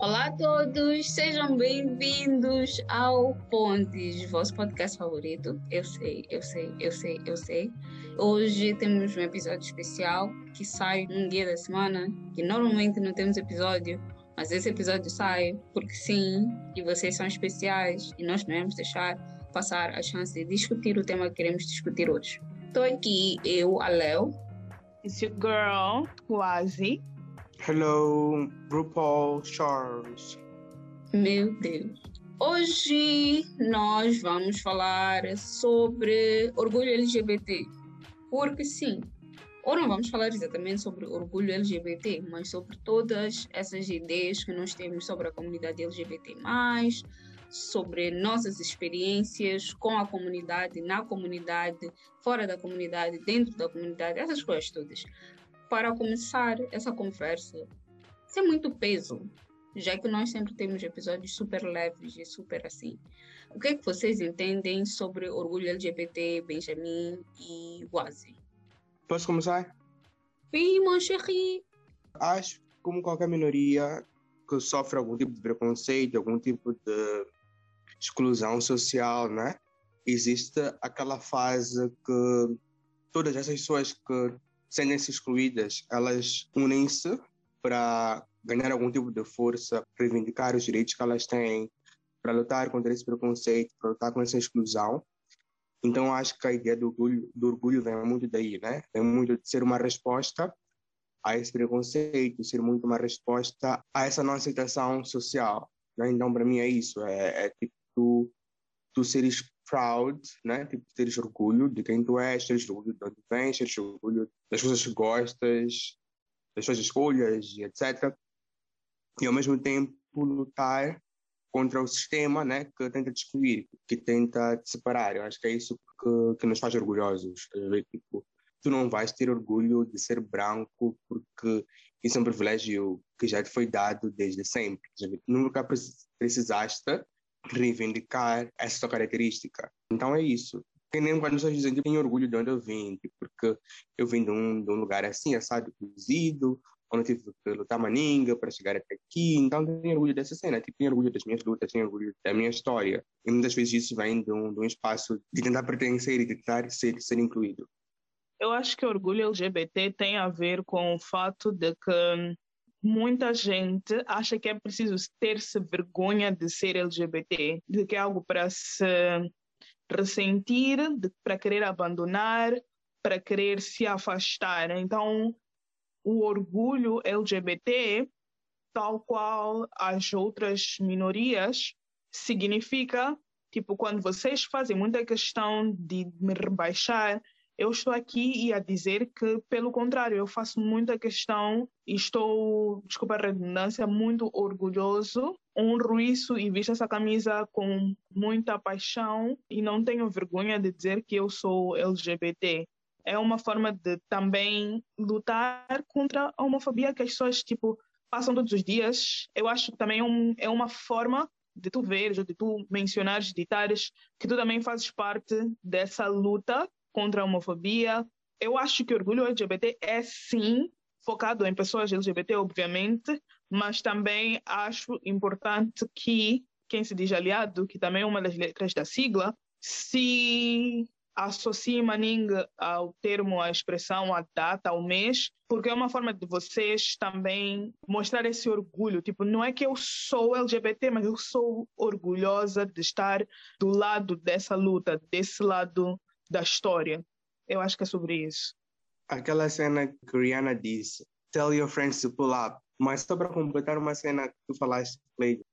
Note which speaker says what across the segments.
Speaker 1: Olá a todos, sejam bem-vindos ao Pontes, vosso podcast favorito. Eu sei, eu sei, eu sei, eu sei. Hoje temos um episódio especial que sai um dia da semana, que normalmente não temos episódio, mas esse episódio sai porque sim, e vocês são especiais e nós não vamos deixar passar a chance de discutir o tema que queremos discutir hoje. Estou aqui, eu, a Léo.
Speaker 2: It's your girl, Wazi.
Speaker 3: Hello, RuPaul Charles.
Speaker 1: Meu Deus. Hoje nós vamos falar sobre orgulho LGBT. Porque sim, ou não vamos falar exatamente sobre orgulho LGBT, mas sobre todas essas ideias que nós temos sobre a comunidade LGBT, sobre nossas experiências com a comunidade, na comunidade, fora da comunidade, dentro da comunidade, essas coisas todas para começar essa conversa sem muito peso, já que nós sempre temos episódios super leves e super assim. O que é que vocês entendem sobre orgulho LGBT, Benjamin e Wazi?
Speaker 3: Posso começar?
Speaker 1: Oui, mon chéri.
Speaker 3: Acho que como qualquer minoria que sofre algum tipo de preconceito, algum tipo de exclusão social, né? Existe aquela fase que todas essas pessoas que sentem-se excluídas, elas unem-se para ganhar algum tipo de força, reivindicar os direitos que elas têm, para lutar contra esse preconceito, para lutar contra essa exclusão. Então, acho que a ideia do orgulho, do orgulho vem muito daí, né? Vem muito de ser uma resposta a esse preconceito, ser muito uma resposta a essa não aceitação social. Né? Então, para mim, é isso. É, é tipo tu, tu seres proud, né? Tipo, teres orgulho de quem tu és, teres orgulho de onde vens, teres orgulho das coisas que gostas, das suas escolhas etc. E ao mesmo tempo lutar contra o sistema, né? Que tenta te excluir, que tenta te separar. Eu acho que é isso que, que nos faz orgulhosos. Tipo, tu não vais ter orgulho de ser branco porque isso é um privilégio que já te foi dado desde sempre. Nunca precisaste reivindicar essa característica. Então é isso. Que nem quando pessoas dizem que tenho orgulho de onde eu vim, porque eu vim de um, de um lugar assim, assado, cozido, onde tive que lutar maninga para chegar até aqui. Então tenho orgulho dessa cena, tipo, tenho orgulho das minhas lutas, tenho orgulho da minha história. E muitas vezes isso vem de um, de um espaço de tentar pertencer e de tentar ser, ser incluído.
Speaker 2: Eu acho que orgulho LGBT tem a ver com o fato de que muita gente acha que é preciso ter-se vergonha de ser LGBT, de que é algo para se ressentir, para querer abandonar, para querer se afastar. Então, o orgulho LGBT, tal qual as outras minorias, significa, tipo, quando vocês fazem muita questão de me rebaixar, eu estou aqui a dizer que, pelo contrário, eu faço muita questão e estou, desculpa a redundância, muito orgulhoso, honro isso e visto essa camisa com muita paixão e não tenho vergonha de dizer que eu sou LGBT. É uma forma de também lutar contra a homofobia que as pessoas, tipo, passam todos os dias. Eu acho que também é, é uma forma de tu veres ou de tu mencionares, ditares, que tu também fazes parte dessa luta contra a homofobia. Eu acho que orgulho LGBT é sim focado em pessoas LGBT, obviamente, mas também acho importante que quem se diz aliado, que também é uma das letras da sigla, se associe Manning ao termo, à expressão, à data, ao mês, porque é uma forma de vocês também mostrar esse orgulho. Tipo, não é que eu sou LGBT, mas eu sou orgulhosa de estar do lado dessa luta, desse lado da história. Eu acho que é sobre isso.
Speaker 3: Aquela cena que Rihanna disse, tell your friends to pull up. Mas só para completar uma cena que tu falaste,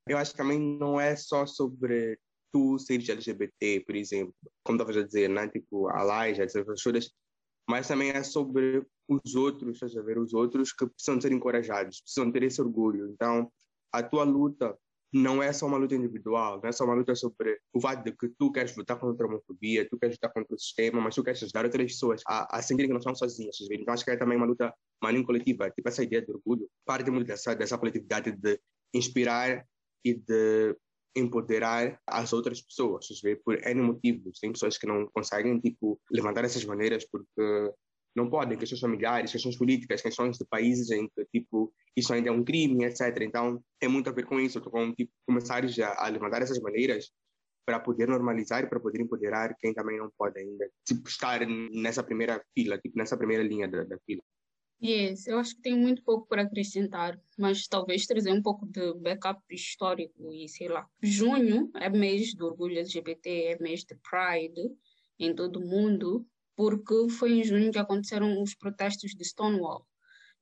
Speaker 3: eu acho que também não é só sobre tu seres LGBT, por exemplo, como estavas a dizer, né? tipo, a Laija, essas coisas, mas também é sobre os outros, estás a ver, os outros que precisam ser encorajados, precisam ter esse orgulho. Então, a tua luta não é só uma luta individual, não é só uma luta sobre o fato de que tu queres lutar contra a homofobia, tu queres lutar contra o sistema, mas tu queres ajudar outras pessoas a, a sentirem que não estão sozinhas. Então acho que é também uma luta maninho coletiva, tipo essa ideia de orgulho, parte muito dessa, dessa coletividade de inspirar e de empoderar as outras pessoas, por N motivos. Tem pessoas que não conseguem, tipo, levantar essas maneiras porque não podem, questões familiares, questões políticas, questões de países em que, tipo, isso ainda é um crime, etc. Então, tem muito a ver com isso, com, tipo, começar já a levantar essas maneiras para poder normalizar e para poder empoderar quem também não pode ainda, tipo, estar nessa primeira fila, tipo, nessa primeira linha da, da fila.
Speaker 1: Yes, eu acho que tem muito pouco para acrescentar, mas talvez trazer um pouco de backup histórico e sei lá. Junho é mês do orgulho LGBT, é mês de Pride em todo o mundo, porque foi em junho que aconteceram os protestos de Stonewall,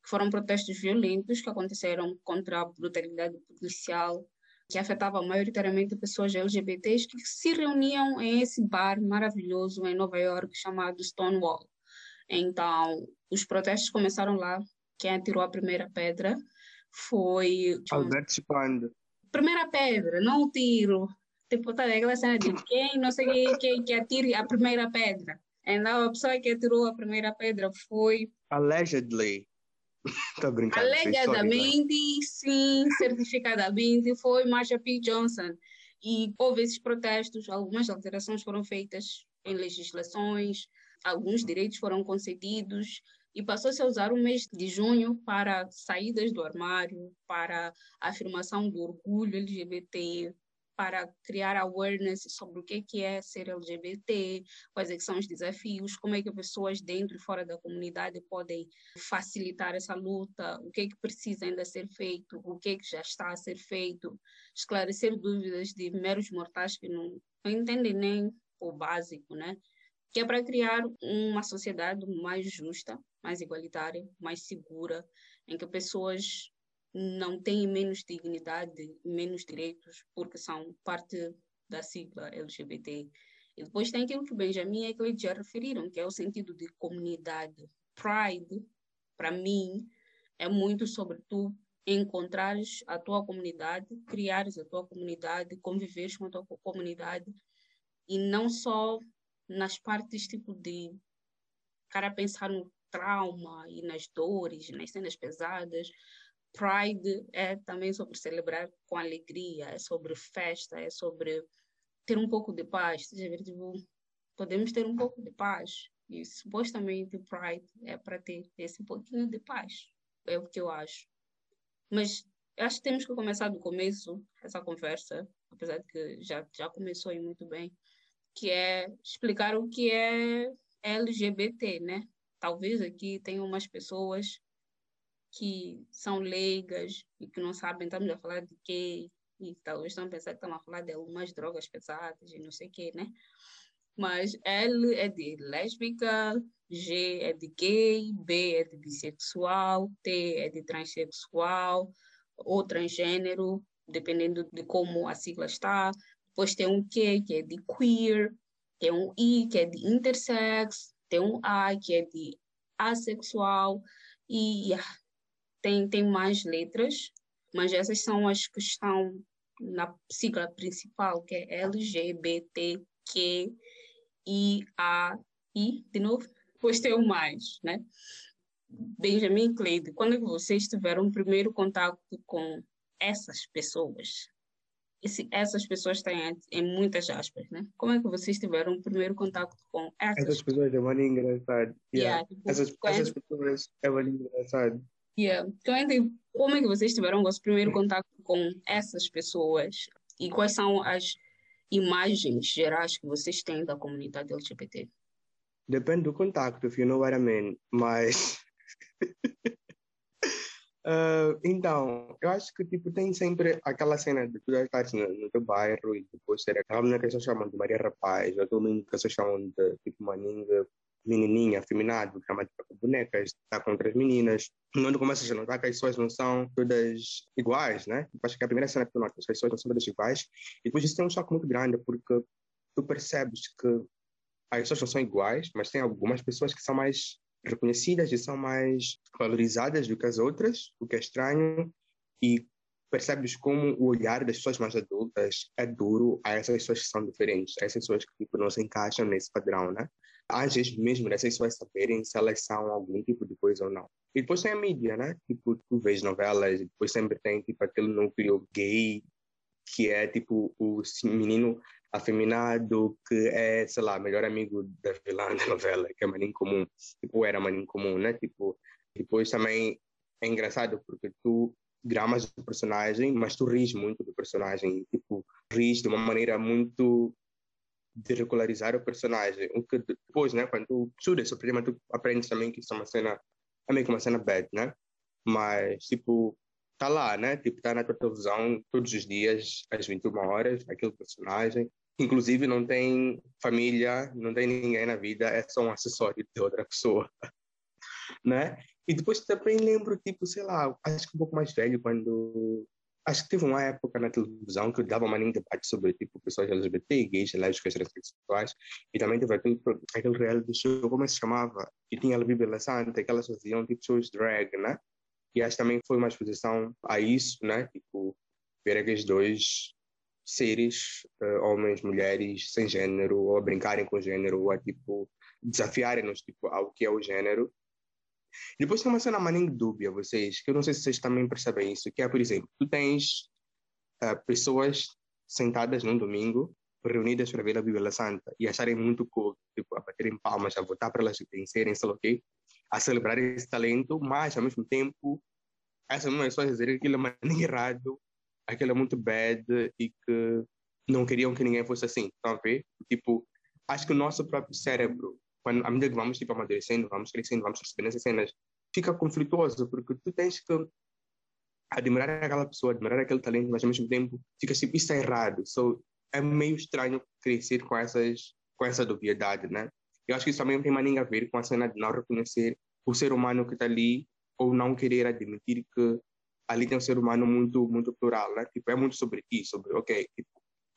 Speaker 1: que foram protestos violentos que aconteceram contra a brutalidade policial, que afetava maioritariamente pessoas LGBTs que se reuniam em esse bar maravilhoso em Nova York chamado Stonewall. Então, os protestos começaram lá. Quem atirou a primeira pedra foi.
Speaker 3: Alberto Spando.
Speaker 1: Primeira pedra, não o tiro. Tipo, tá aquela cena de quem, não sei quem, que atire a primeira pedra. Então, a pessoa que atirou a primeira pedra foi.
Speaker 3: Allegedly. Tá brincando.
Speaker 1: Alegadamente, sim, certificadamente, foi Marsha P. Johnson. E houve esses protestos, algumas alterações foram feitas em legislações, alguns direitos foram concedidos e passou-se a usar o mês de junho para saídas do armário, para a afirmação do orgulho LGBT, para criar awareness sobre o que é ser LGBT, quais é são os desafios, como é que pessoas dentro e fora da comunidade podem facilitar essa luta, o que é que precisa ainda ser feito, o que é que já está a ser feito, esclarecer dúvidas de meros mortais que não, não entendem nem o básico, né? Que é para criar uma sociedade mais justa, mais igualitária, mais segura, em que pessoas não têm menos dignidade, menos direitos, porque são parte da sigla LGBT. E depois tem aquilo que o Benjamin e a Cleide já referiram, que é o sentido de comunidade. Pride, para mim, é muito sobre tu encontrares a tua comunidade, criares a tua comunidade, conviveres com a tua comunidade, e não só nas partes tipo de cara pensar no trauma e nas dores, nas cenas pesadas, Pride é também sobre celebrar com alegria, é sobre festa, é sobre ter um pouco de paz. Tipo, podemos ter um pouco de paz. E supostamente Pride é para ter esse pouquinho de paz. É o que eu acho. Mas acho que temos que começar do começo essa conversa, apesar de que já, já começou aí muito bem, que é explicar o que é LGBT, né? Talvez aqui tenham umas pessoas que são leigas e que não sabem, estamos a falar de quê, e talvez estão a pensar que estamos a falar de algumas drogas pesadas e não sei o quê, né? Mas L é de lésbica, G é de gay, B é de bissexual, T é de transexual ou transgênero, dependendo de como a sigla está. Depois tem um Q, que é de queer, tem um I, que é de intersex, tem um A, que é de assexual, e tem, tem mais letras, mas essas são as que estão na sigla principal, que é LGBTQIAI, de novo, depois tem o mais, né? Benjamin Cleide, quando vocês tiveram o primeiro contato com essas pessoas, esse, essas pessoas têm em muitas aspas, né? Como é que vocês tiveram o primeiro contato com essas,
Speaker 3: essas pessoas? É muito engraçado. Yeah. yeah tipo, essas, essas pessoas é muito engraçado.
Speaker 1: Yeah. Então, como é que vocês tiveram o vosso primeiro contato com essas pessoas e quais são as imagens gerais que vocês têm da comunidade LGBT?
Speaker 3: Depende do contacto, if you know what I mean. Mas. uh, então, eu acho que tipo, tem sempre aquela cena de tu já estás no, no teu bairro e depois ser aquela menina que pessoas chamam de Maria Rapaz, ou aquele menino que pessoas chamam de tipo Maninga menininha, afeminado, gramática com bonecas, está com outras meninas, onde começas a notar que as pessoas não são todas iguais, né? Acho que é a primeira cena que tu notas, as pessoas não são todas iguais, e depois isso tem um choque muito grande, porque tu percebes que as pessoas não são iguais, mas tem algumas pessoas que são mais reconhecidas e são mais valorizadas do que as outras, o que é estranho, e percebes como o olhar das pessoas mais adultas é duro a essas pessoas que são diferentes, a essas pessoas que tipo, não se encaixam nesse padrão, né? Antes mesmo dessas pessoas saberem se elas são algum tipo de coisa ou não. E depois tem a mídia, né? Tipo, tu vês novelas depois sempre tem tipo aquele núcleo gay que é tipo o menino afeminado que é, sei lá, melhor amigo da vilã da novela, que é Maninho Comum. Tipo, era Maninho Comum, né? Tipo, depois também é engraçado porque tu gramas do personagem, mas tu ris muito do personagem. Tipo, ris de uma maneira muito de regularizar o personagem. O que depois, né, quando tu estudas sobre tema, tu aprendes também que isso é uma cena, é meio que uma cena bad, né? Mas, tipo, tá lá, né? Tipo, tá na tua televisão todos os dias, às 21 horas, aquele personagem. Inclusive, não tem família, não tem ninguém na vida, é só um acessório de outra pessoa, né? E depois também lembro, tipo, sei lá, acho que um pouco mais velho, quando acho que teve uma época na televisão que dava uma debate sobre tipo pessoas LGBT, gays, lésbicas, transexuais e também teve aquele, aquele reality show, como é se chamava? Que tinha a Bíblia Santa, que elas faziam tipo shows drag, né? E acho que também foi uma exposição a isso, né? Tipo, ver aqueles dois seres, uh, homens, mulheres, sem gênero, ou a brincarem com gênero, ou a tipo desafiarem-nos tipo, ao que é o gênero depois tem uma cena maninho dúbia, vocês, que eu não sei se vocês também percebem isso, que é, por exemplo, tu tens uh, pessoas sentadas num domingo, reunidas para ver a Bíblia Santa e acharem muito cool, tipo, a baterem palmas, a votar para elas vencerem, sei lá o quê, a celebrar esse talento, mas ao mesmo tempo essas mesmas pessoas dizerem que aquilo é maninho errado, aquilo é muito bad e que não queriam que ninguém fosse assim, estão a ver? Tipo, acho que o nosso próprio cérebro quando, à medida que vamos tipo, amadurecendo, vamos crescendo, vamos recebendo essas cenas, fica conflituoso, porque tu tens que admirar aquela pessoa, admirar aquele talento, mas ao mesmo tempo fica tipo, isso é errado. So, é meio estranho crescer com, essas, com essa dubiedade, né? Eu acho que isso também tem mais a ver com a cena de não reconhecer o ser humano que está ali ou não querer admitir que ali tem um ser humano muito muito plural, né? Tipo, é muito sobre ti, sobre, ok, tipo,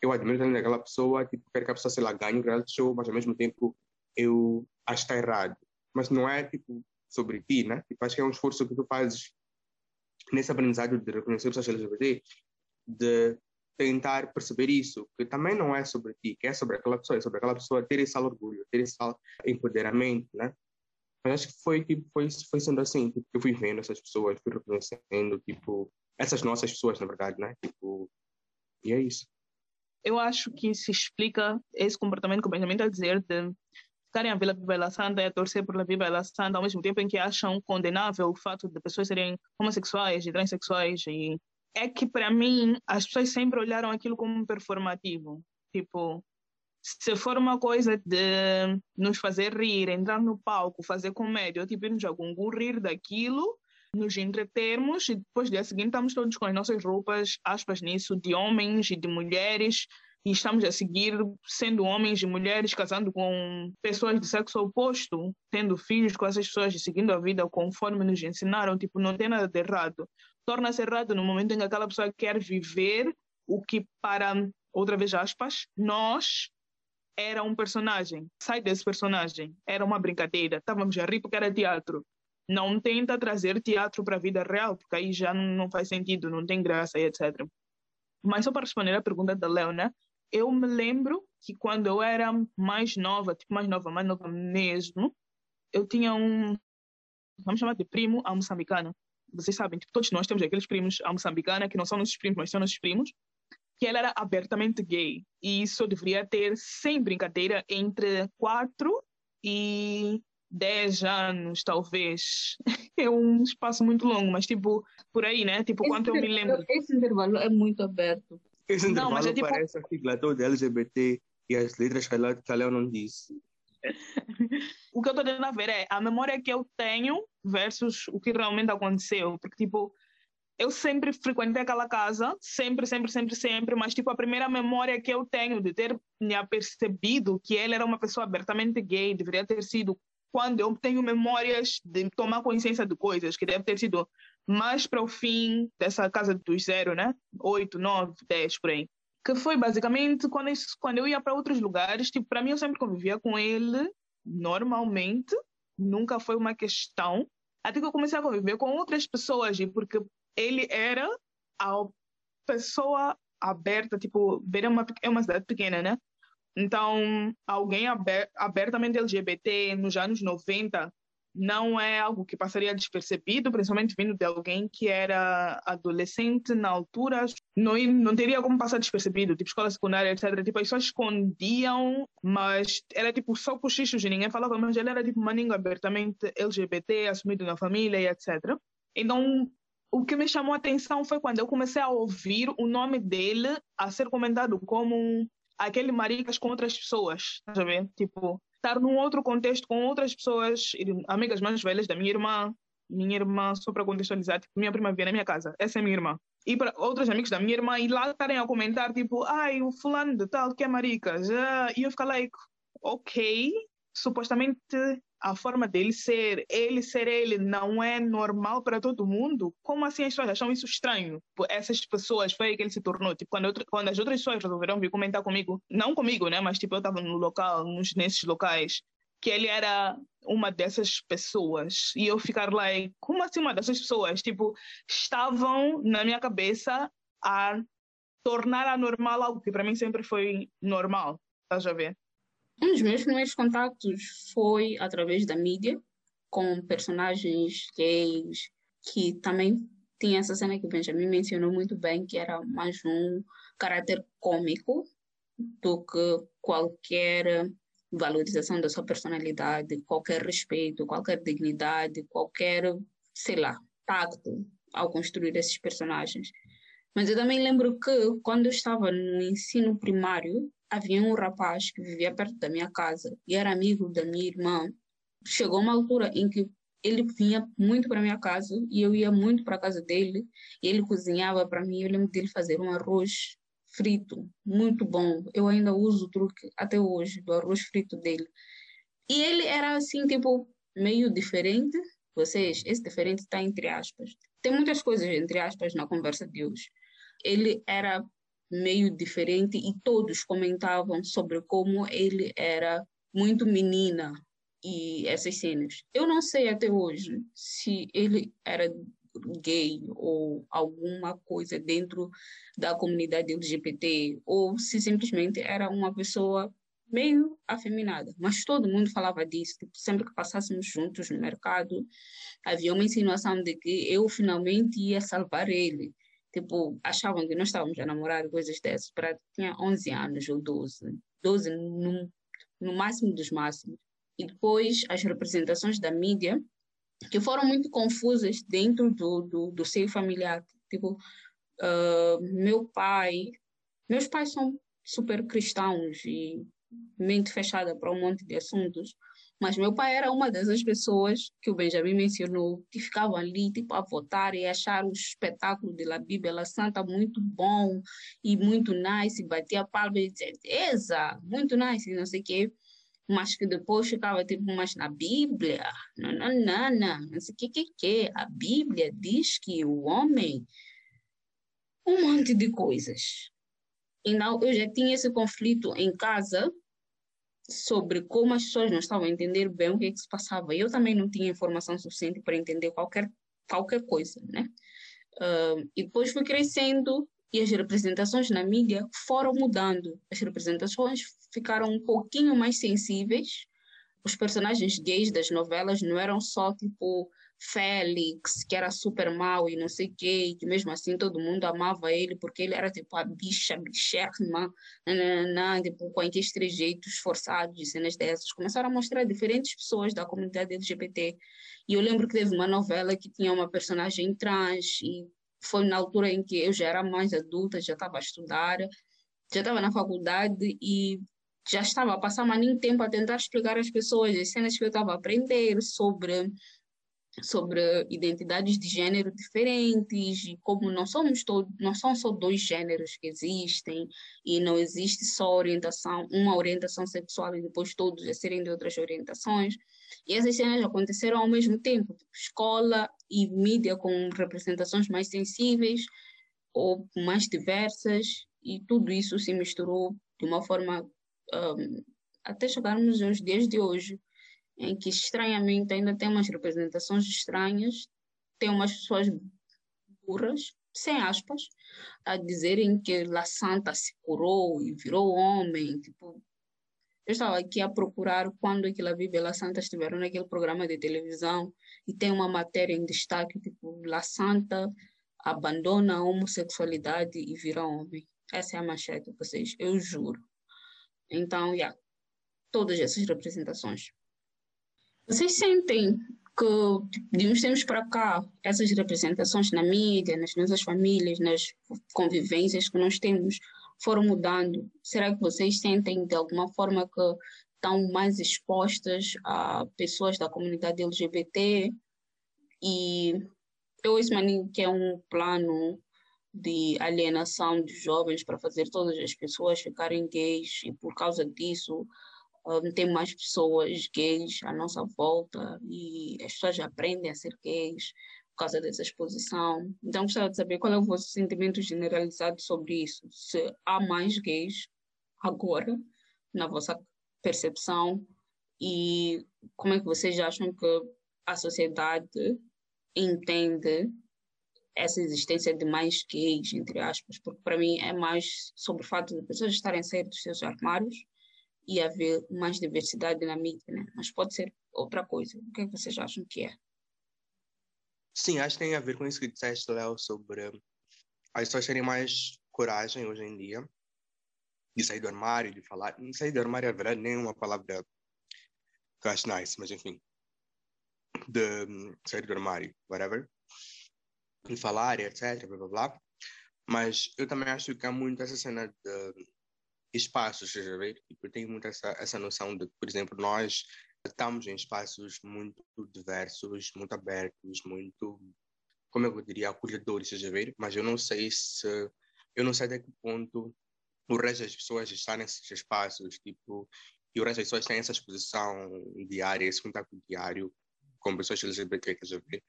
Speaker 3: eu admiro o talento daquela pessoa, tipo, quero que a pessoa, sei lá, ganhe reality show, mas ao mesmo tempo eu acho que está errado. Mas não é tipo sobre ti, né? Tipo, acho que é um esforço que tu fazes nesse aprendizado de reconhecer pessoas LGBT, de tentar perceber isso, que também não é sobre ti, que é sobre aquela pessoa, é sobre aquela pessoa ter esse orgulho, ter esse empoderamento, né? Mas acho que foi, tipo, foi, foi sendo assim, tipo, eu fui vendo essas pessoas, fui reconhecendo, tipo, essas nossas pessoas, na verdade, né? Tipo, e é isso.
Speaker 2: Eu acho que se explica esse comportamento que o Benjamin está a dizer de ficarem a ver a Bíblia Santa e a torcer por a Bíblia Santa ao mesmo tempo em que acham condenável o fato de pessoas serem homossexuais e transexuais e é que para mim as pessoas sempre olharam aquilo como performativo tipo se for uma coisa de nos fazer rir, entrar no palco, fazer comédia, ou tipo irmos a algum rir daquilo, nos entretermos e depois dia seguinte estamos todos com as nossas roupas, aspas nisso, de homens e de mulheres e estamos a seguir sendo homens e mulheres casando com pessoas de sexo oposto, tendo filhos com essas pessoas e seguindo a vida conforme nos ensinaram, tipo, não tem nada de errado. Torna-se errado no momento em que aquela pessoa quer viver o que para, outra vez aspas, nós era um personagem. Sai desse personagem. Era uma brincadeira. Estávamos a rir porque era teatro. Não tenta trazer teatro para a vida real, porque aí já não faz sentido, não tem graça e etc. Mas só para responder a pergunta da Leona, eu me lembro que quando eu era mais nova, tipo mais nova, mais nova mesmo, eu tinha um, vamos chamar de primo a moçambicana. Vocês sabem, tipo, todos nós temos aqueles primos a moçambicana que não são nossos primos, mas são nossos primos, que ela era abertamente gay. E isso deveria ter, sem brincadeira, entre 4 e 10 anos, talvez. É um espaço muito longo, mas tipo, por aí, né? Tipo, esse quanto eu me lembro.
Speaker 1: Esse intervalo é muito aberto.
Speaker 3: Esse intervalo não, mas é tipo... parece a sigla toda LGBT e as letras que ela, que ela não disse.
Speaker 2: o que eu estou tentando ver é a memória que eu tenho versus o que realmente aconteceu. Porque, tipo, eu sempre frequentei aquela casa, sempre, sempre, sempre, sempre, mas, tipo, a primeira memória que eu tenho de ter me apercebido que ele era uma pessoa abertamente gay deveria ter sido quando eu tenho memórias de tomar consciência de coisas, que deve ter sido mais para o fim dessa casa dos zero, né? Oito, nove, dez, por aí. Que foi basicamente quando eu, quando eu ia para outros lugares, tipo, para mim eu sempre convivia com ele normalmente, nunca foi uma questão. Até que eu comecei a conviver com outras pessoas, porque ele era a pessoa aberta, tipo, Beira é uma, é uma cidade pequena, né? Então, alguém aber, abertamente LGBT nos anos 90 não é algo que passaria despercebido, principalmente vindo de alguém que era adolescente na altura, não, não teria como passar despercebido, tipo escola secundária, etc. Tipo, as pessoas escondiam, mas era tipo só cochichos e ninguém falava, mas ele era tipo maninho abertamente LGBT, assumido na família e etc. Então, o que me chamou a atenção foi quando eu comecei a ouvir o nome dele a ser comentado como aquele maricas com outras pessoas, sabe? Tipo, estar num outro contexto com outras pessoas, amigas mais velhas da minha irmã, minha irmã, só para contextualizar, tipo, minha prima via na minha casa, essa é minha irmã. E para outros amigos da minha irmã, e lá estarem a comentar, tipo, ai, o fulano de tal que é maricas. Uh, e eu ficar like, ok, supostamente a forma dele ser, ele ser ele, não é normal para todo mundo, como assim as pessoas acham isso estranho? Essas pessoas, foi aí que ele se tornou. Tipo, quando, eu, quando as outras pessoas resolveram vir comentar comigo, não comigo, né? Mas tipo, eu estava no local, nos, nesses locais, que ele era uma dessas pessoas. E eu ficar lá, like, como assim uma dessas pessoas? Tipo, estavam na minha cabeça a tornar anormal algo que para mim sempre foi normal. Estás a ver?
Speaker 1: Um dos meus primeiros contatos foi através da mídia, com personagens gays, que também tinha essa cena que o Benjamin mencionou muito bem, que era mais um caráter cômico do que qualquer valorização da sua personalidade, qualquer respeito, qualquer dignidade, qualquer, sei lá, tacto ao construir esses personagens. Mas eu também lembro que quando eu estava no ensino primário, havia um rapaz que vivia perto da minha casa e era amigo da minha irmã. Chegou uma altura em que ele vinha muito para minha casa e eu ia muito para a casa dele e ele cozinhava para mim. Eu lembro dele fazer um arroz frito, muito bom. Eu ainda uso o truque até hoje do arroz frito dele. E ele era assim, tipo, meio diferente. Vocês, esse diferente está entre aspas. Tem muitas coisas entre aspas na conversa de hoje. Ele era meio diferente e todos comentavam sobre como ele era muito menina e essas cenas. Eu não sei até hoje se ele era gay ou alguma coisa dentro da comunidade LGBT ou se simplesmente era uma pessoa meio afeminada, mas todo mundo falava disso, tipo, sempre que passássemos juntos no mercado, havia uma insinuação de que eu finalmente ia salvar ele, tipo, achavam que nós estávamos a namorar coisas dessas, para tinha 11 anos ou 12, 12 no, no máximo dos máximos. E depois as representações da mídia, que foram muito confusas dentro do, do, do seio familiar. Tipo, uh, meu pai, meus pais são super cristãos e mente fechada para um monte de assuntos, mas meu pai era uma dessas pessoas que o Benjamin mencionou, que ficavam ali tipo, a votar e achar o espetáculo da Bíblia Santa muito bom e muito nice, batia palma e dizia, Eza, muito nice, não sei o quê. Mas que depois ficava tipo, mas na Bíblia, não, não, não, não, não sei o que, que, que. A Bíblia diz que o homem, um monte de coisas. Então, eu já tinha esse conflito em casa sobre como as pessoas não estavam a entender bem o que, é que se passava. Eu também não tinha informação suficiente para entender qualquer, qualquer coisa, né? Uh, e depois fui crescendo e as representações na mídia foram mudando. As representações ficaram um pouquinho mais sensíveis. Os personagens gays das novelas não eram só tipo Félix, que era super mal e não sei o quê, que mesmo assim todo mundo amava ele porque ele era tipo a bicha, bichérrima, tipo, com aqueles trejeitos forçados e cenas dessas. Começaram a mostrar diferentes pessoas da comunidade LGBT. E eu lembro que teve uma novela que tinha uma personagem trans e foi na altura em que eu já era mais adulta, já estava a estudar, já estava na faculdade e já estava a passar mais tempo a tentar explicar às pessoas as cenas que eu estava a aprender sobre sobre identidades de gênero diferentes e como não somos todos, não são só dois gêneros que existem e não existe só orientação, uma orientação sexual e depois todos a serem de outras orientações. E essas cenas aconteceram ao mesmo tempo, tipo, escola e mídia com representações mais sensíveis ou mais diversas e tudo isso se misturou de uma forma um, até chegarmos aos dias de hoje em que estranhamente ainda tem umas representações estranhas, tem umas pessoas burras, sem aspas, a dizerem que La Santa se curou e virou homem, tipo, Eu estava aqui a procurar quando é que La Bíblia e La Santa estiveram naquele programa de televisão e tem uma matéria em destaque, tipo, La Santa abandona a homossexualidade e vira homem. Essa é a manchete, vocês, eu juro. Então, yeah, todas essas representações. Vocês sentem que de uns tempos para cá, essas representações na mídia, nas nossas famílias, nas convivências que nós temos, foram mudando? Será que vocês sentem de alguma forma que estão mais expostas a pessoas da comunidade LGBT? E eu imagino que é um plano de alienação de jovens para fazer todas as pessoas ficarem gays e por causa disso um, tem mais pessoas gays à nossa volta e as pessoas aprendem a ser gays por causa dessa exposição. Então, gostaria de saber qual é o vosso sentimento generalizado sobre isso. Se há mais gays agora, na vossa percepção, e como é que vocês acham que a sociedade entende essa existência de mais gays, entre aspas, porque para mim é mais sobre o fato de pessoas estarem a sair dos seus armários e haver mais diversidade na mídia, né? Mas pode ser outra coisa. O que, é que vocês acham que é?
Speaker 3: Sim, acho que tem a ver com isso que disseste, Léo, sobre as pessoas terem mais coragem hoje em dia de sair do armário, de falar. Sair do armário, é verdade, nem uma palavra que eu acho nice, mas enfim. De sair do armário, whatever de falar, etc, blá blá blá. Mas eu também acho que há muito essa cena de espaços, estás a ver? Tipo, tenho muito essa, essa noção de, por exemplo, nós estamos em espaços muito diversos, muito abertos, muito, como eu diria, acolhedores, estás a ver? Mas eu não sei se, eu não sei até que ponto o resto das pessoas está nesses espaços, tipo, e o resto das pessoas tem essa exposição diária, esse contato diário com pessoas LGBT, estás a ver?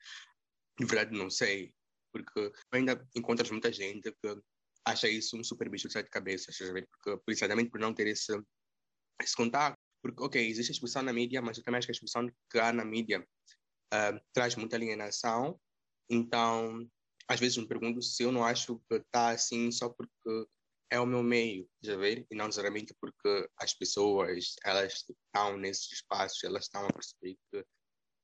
Speaker 3: De verdade, não sei porque ainda encontras muita gente que acha isso um super bicho de sete cabeças, porque precisamente por não ter esse, esse contato. Porque, ok, existe a exposição na mídia, mas eu também acho que a exposição que há na mídia uh, traz muita alienação. Então, às vezes me pergunto se eu não acho que está assim só porque é o meu meio, já ver? E não necessariamente porque as pessoas, elas estão nesses espaços, elas estão a perceber que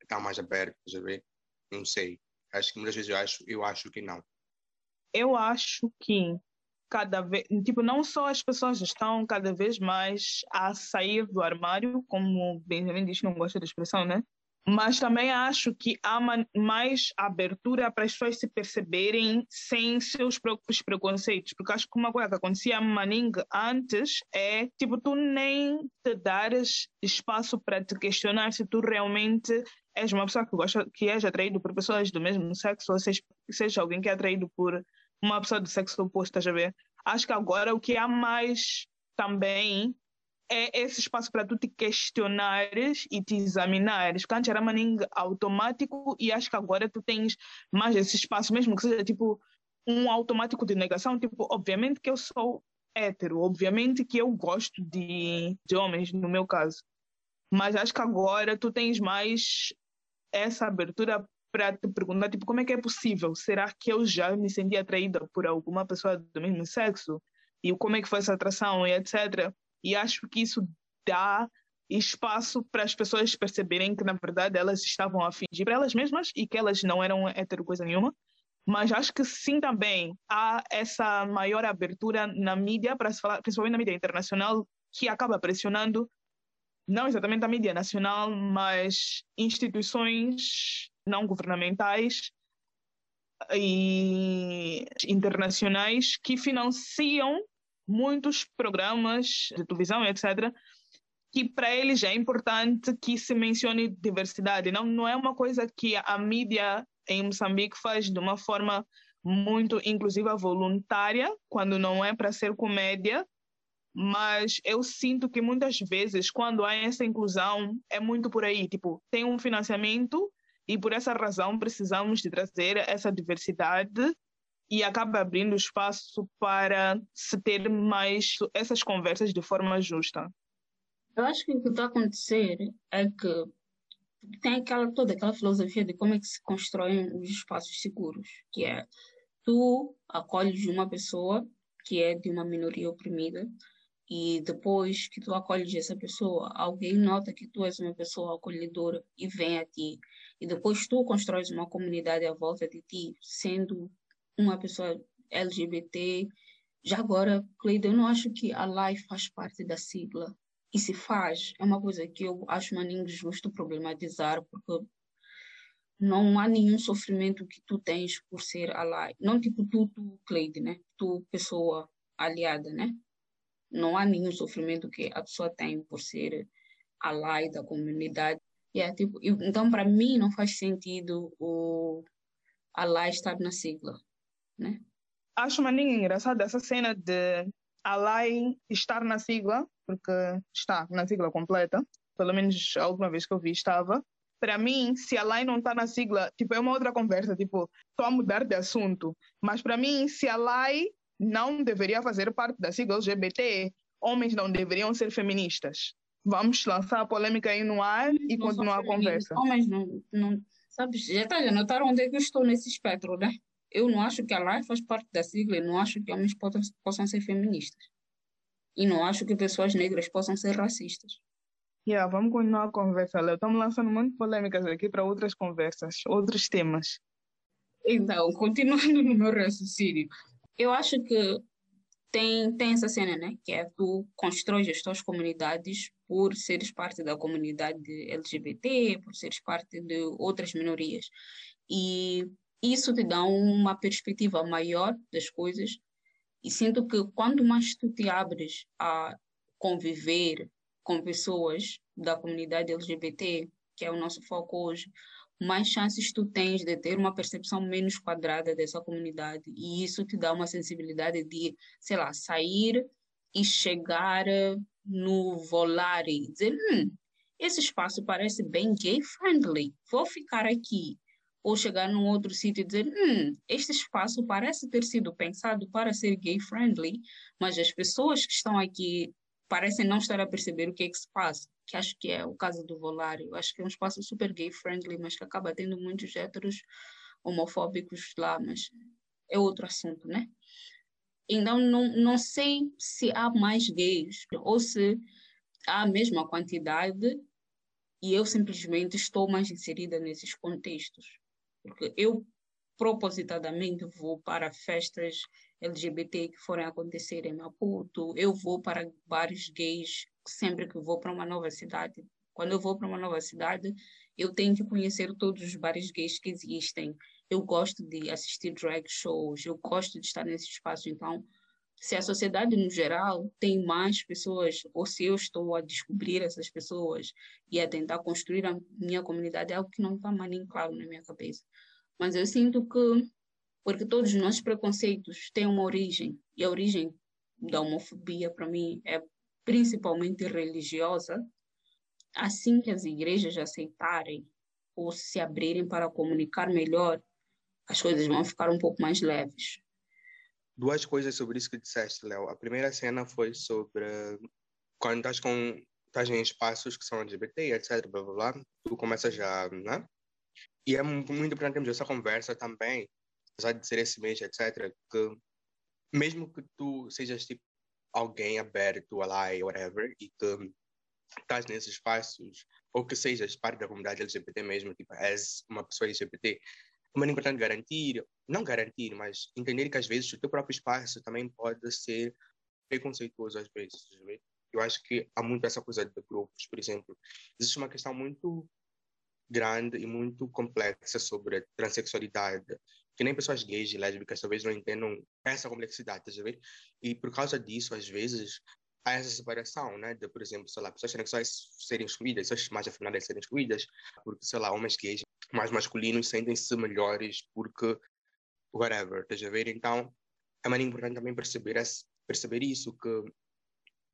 Speaker 3: estão mais abertas, já ver? Não sei. Acho que muitas vezes eu acho, eu acho que não.
Speaker 2: Eu acho que cada vez, tipo, não só as pessoas estão cada vez mais a sair do armário, como Benjamin disse, não gosta da expressão, né? Mas também acho que há mais abertura para as pessoas se perceberem sem seus próprios preconceitos. Porque acho que uma coisa que acontecia a Manning antes é, tipo, tu nem te dares espaço para te questionar se tu realmente és uma pessoa que gosta, que és atraído por pessoas do mesmo sexo, ou seja, seja alguém que é atraído por uma pessoa do sexo oposto, estás a ver? Acho que agora o que há mais também é esse espaço para tu te questionares e te examinares. Porque antes era maning automático e acho que agora tu tens mais esse espaço, mesmo que seja tipo um automático de negação, tipo, obviamente que eu sou hétero, obviamente que eu gosto de, de homens, no meu caso. Mas acho que agora tu tens mais essa abertura para te perguntar, tipo, como é que é possível? Será que eu já me senti atraída por alguma pessoa do mesmo sexo? E como é que foi essa atração e etc. E acho que isso dá espaço para as pessoas perceberem que, na verdade, elas estavam a fingir para elas mesmas e que elas não eram hétero coisa nenhuma. Mas acho que sim também há essa maior abertura na mídia, para se falar, principalmente na mídia internacional, que acaba pressionando não exatamente a mídia nacional, mas instituições não governamentais e internacionais que financiam muitos programas de televisão, etc., que para eles é importante que se mencione diversidade. Não, não é uma coisa que a mídia em Moçambique faz de uma forma muito inclusiva voluntária, quando não é para ser comédia, mas eu sinto que muitas vezes, quando há essa inclusão, é muito por aí. Tipo, tem um financiamento e por essa razão precisamos de trazer essa diversidade e acaba abrindo espaço para se ter mais essas conversas de forma justa.
Speaker 1: Eu acho que o que está a acontecer é que tem aquela toda aquela filosofia de como é que se constroem os espaços seguros, que é tu acolhes uma pessoa que é de uma minoria oprimida, e depois que tu acolhes essa pessoa, alguém nota que tu és uma pessoa acolhedora e vem a ti. E depois tu constróis uma comunidade à volta de ti, sendo uma pessoa LGBT. Já agora, Cleide, eu não acho que a live faz parte da sigla. E se faz, é uma coisa que eu acho maninho justo problematizar, porque não há nenhum sofrimento que tu tens por ser ally. Não tipo tu, tu, Cleide, né? Tu, pessoa aliada, né? Não há nenhum sofrimento que a pessoa tem por ser ally da comunidade. É, tipo, então, para mim, não faz sentido o ally estar na sigla, né?
Speaker 2: Acho maninho engraçado essa cena de ally estar na sigla, porque está na sigla completa, pelo menos a última vez que eu vi estava, para mim, se a lei não está na sigla, tipo, é uma outra conversa, tipo, estou a mudar de assunto. Mas para mim, se a lei não deveria fazer parte da sigla LGBT, homens não deveriam ser feministas. Vamos lançar a polêmica aí no ar e não continuar a conversa.
Speaker 1: Homens não, não sabes, já está a notar onde é que eu estou nesse espectro, né? Eu não acho que a lei faz parte da sigla, não acho que homens possam, possam ser feministas. E não acho que pessoas negras possam ser racistas.
Speaker 2: Yeah, vamos continuar a conversa, Léo. Estamos lançando muitas polêmicas aqui para outras conversas, outros temas.
Speaker 1: Então, continuando no meu raciocínio, eu acho que tem, tem essa cena, né? Que é tu constróis as tuas comunidades por seres parte da comunidade LGBT, por seres parte de outras minorias. E isso te dá uma perspectiva maior das coisas. E sinto que quanto mais tu te abres a conviver com pessoas da comunidade LGBT, que é o nosso foco hoje, mais chances tu tens de ter uma percepção menos quadrada dessa comunidade. E isso te dá uma sensibilidade de, sei lá, sair e chegar no volar e dizer: hum, esse espaço parece bem gay friendly, vou ficar aqui. Ou chegar num outro sítio e dizer: hum, este espaço parece ter sido pensado para ser gay friendly, mas as pessoas que estão aqui parecem não estar a perceber o que é que se passa, que acho que é o caso do Volário. Acho que é um espaço super gay-friendly, mas que acaba tendo muitos héteros homofóbicos lá, mas é outro assunto, né? Então, não, não sei se há mais gays ou se há a mesma quantidade e eu simplesmente estou mais inserida nesses contextos. Porque eu propositadamente vou para festas LGBT que forem acontecer em Maputo, eu vou para bares gays sempre que vou para uma nova cidade. Quando eu vou para uma nova cidade, eu tenho que conhecer todos os bares gays que existem. Eu gosto de assistir drag shows, eu gosto de estar nesse espaço. Então, se a sociedade no geral tem mais pessoas, ou se eu estou a descobrir essas pessoas e a tentar construir a minha comunidade, é algo que não está mais nem claro na minha cabeça. Mas eu sinto que, porque todos os nossos preconceitos têm uma origem, e a origem da homofobia, para mim, é principalmente religiosa, assim que as igrejas aceitarem ou se abrirem para comunicar melhor, as coisas vão ficar um pouco mais leves.
Speaker 3: Duas coisas sobre isso que disseste, Léo. A primeira cena foi sobre quando estás com estás em espaços que são LGBT, etc, blá blá blá, tu começas já, né? E é muito importante essa conversa também, apesar de ser esse mês, etc., que mesmo que tu sejas tipo alguém aberto a lá e whatever, e que estás nesses espaços, ou que sejas parte da comunidade LGBT mesmo, tipo, és uma pessoa LGBT, é muito importante garantir, não garantir, mas entender que às vezes o teu próprio espaço também pode ser preconceituoso às vezes. Eu acho que há muito essa coisa de grupos, por exemplo. Existe uma questão muito grande e muito complexa sobre a transexualidade, que nem pessoas gays e lésbicas talvez não entendam essa complexidade, tá? E por causa disso, às vezes, há essa separação, né? De, por exemplo, sei lá, pessoas transexuais serem excluídas, pessoas mais afeminadas serem excluídas, porque, sei lá, homens gays mais masculinos sentem-se melhores porque whatever, estás a ver? Então, é muito importante também perceber, perceber isso, que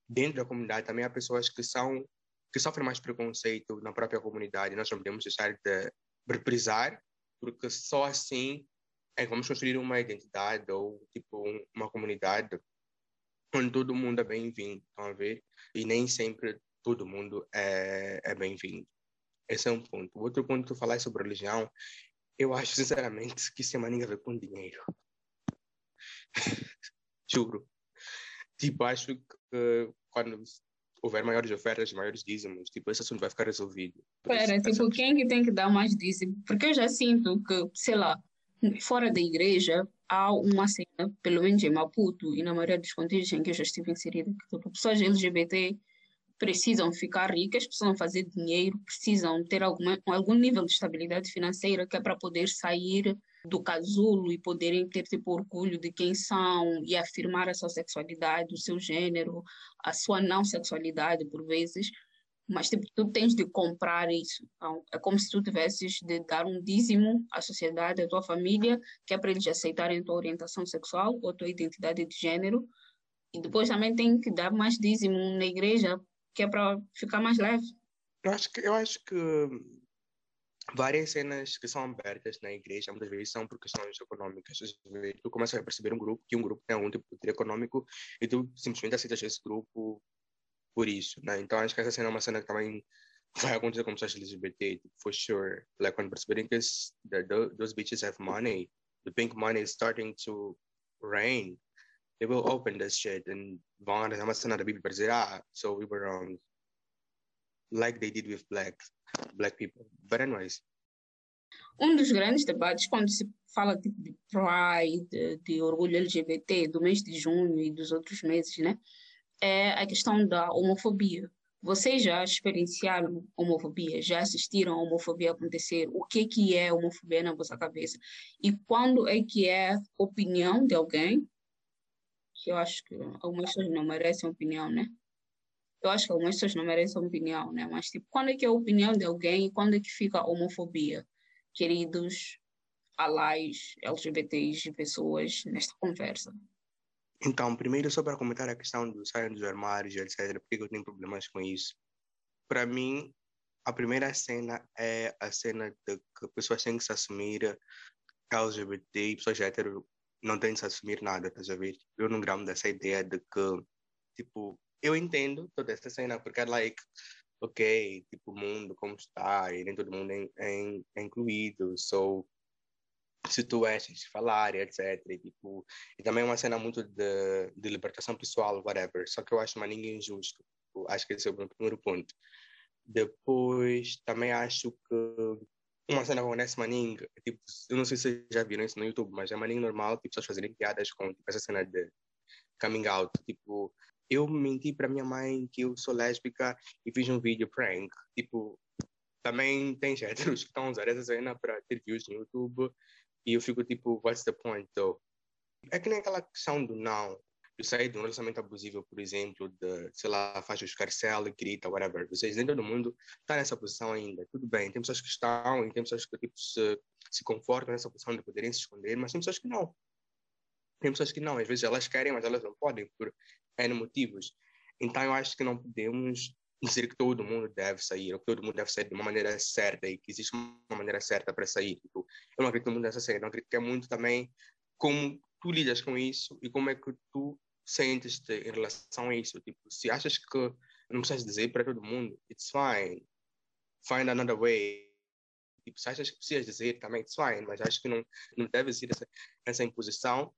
Speaker 3: dentro da comunidade também há pessoas que são que sofrem mais preconceito na própria comunidade. Nós não podemos deixar de reprisar, porque só assim é que vamos construir uma identidade ou tipo uma comunidade onde todo mundo é bem-vindo, estão a ver? E nem sempre todo mundo é, é bem-vindo. Esse é um ponto. O outro ponto que tu falar sobre religião, eu acho sinceramente que isso tem mais a ver com dinheiro. Juro. Tipo, acho que quando houver maiores ofertas, maiores dízimos, tipo, esse assunto vai ficar resolvido.
Speaker 1: Espera, tipo, quem que tem que dar mais dízimo? Porque eu já sinto que, sei lá, fora da igreja há uma cena, pelo menos em Maputo e na maioria dos contextos em que eu já estive inserida, que tipo, pessoas LGBT precisam ficar ricas, precisam fazer dinheiro, precisam ter alguma, algum nível de estabilidade financeira que é para poder sair do casulo e poderem ter tipo orgulho de quem são e afirmar a sua sexualidade, o seu gênero, a sua não sexualidade por vezes, mas tipo, tu tens de comprar isso. Então, é como se tu tivesses de dar um dízimo à sociedade, à tua família, que é para eles aceitarem a tua orientação sexual ou a tua identidade de gênero. E depois também tem que dar mais dízimo na igreja, que é para ficar mais leve.
Speaker 3: Eu acho que, eu acho que várias cenas que são abertas na igreja muitas vezes são por questões econômicas. Tu começas a perceber um grupo que um grupo tem um tipo de poder econômico e tu simplesmente aceitas esse grupo por isso, né? Então acho que essa cena é uma cena que também vai acontecer com pessoas LGBT, tipo, for sure. Like quando perceberem que those bitches have money, the pink money is starting to rain, they will open this shit and cena da Bíblia para dizer, ah, so we were wrong. Like they did with black, black people. But anyways.
Speaker 1: Um dos grandes debates quando se fala de, de Pride, de, de orgulho LGBT, do mês de junho e dos outros meses, né? é a questão da homofobia. Vocês já experienciaram homofobia? Já assistiram a homofobia acontecer? O que, que é homofobia na vossa cabeça? E quando é que é opinião de alguém? Que eu acho que algumas pessoas não merecem opinião, né? Eu acho que algumas pessoas não merecem opinião, né? Mas, tipo, quando é que é a opinião de alguém e quando é que fica a homofobia? Queridos alais, LGBTs, pessoas nesta conversa.
Speaker 3: Então, primeiro, só para comentar a questão do saem dos armários, etc., porque eu tenho problemas com isso. Para mim, a primeira cena é a cena de que pessoas têm que se assumir LGBT e pessoas hétero não se assumir nada, estás a ver? Eu não gramo dessa ideia de que, tipo, eu entendo toda essa cena, porque é like, ok, tipo, o mundo como está, e nem todo mundo é, é, é incluído, so se tu és de falar, etc. E, tipo, e também é uma cena muito de, de libertação pessoal, whatever. Só que eu acho uma ninguém injusto. Tipo, acho que esse é o meu primeiro ponto. Depois, também acho que uma cena com Ness Manning, tipo, eu não sei se vocês já viram isso no YouTube, mas é Manning normal, tipo, pessoas fazerem piadas com tipo, essa cena de coming out. Tipo, eu menti para minha mãe que eu sou lésbica e fiz um vídeo prank. Tipo, também tem héteros que estão a usar essa cena para ter views no YouTube e eu fico tipo, what's the point, though? É que nem aquela questão do não. Eu saí de um relacionamento abusivo, por exemplo, de, sei lá, faz escarcela, grita, whatever. Vocês, nem todo mundo está nessa posição ainda. Tudo bem, tem pessoas que estão e tem pessoas que tipo, se, se confortam nessa posição de poderem se esconder, mas tem pessoas que não. Tem pessoas que não. Às vezes elas querem, mas elas não podem por N motivos. Então eu acho que não podemos dizer que todo mundo deve sair, ou que todo mundo deve sair de uma maneira certa e que existe uma maneira certa para sair. Tipo, eu não acredito muito nessa série, não acredito que é muito também como tu lidas com isso e como é que tu sentes-te em relação a isso. Tipo, se achas que não precisas dizer para todo mundo, it's fine, find another way. Tipo, se achas que precisas dizer também, it's fine, mas acho que não, não deve ser essa, essa imposição.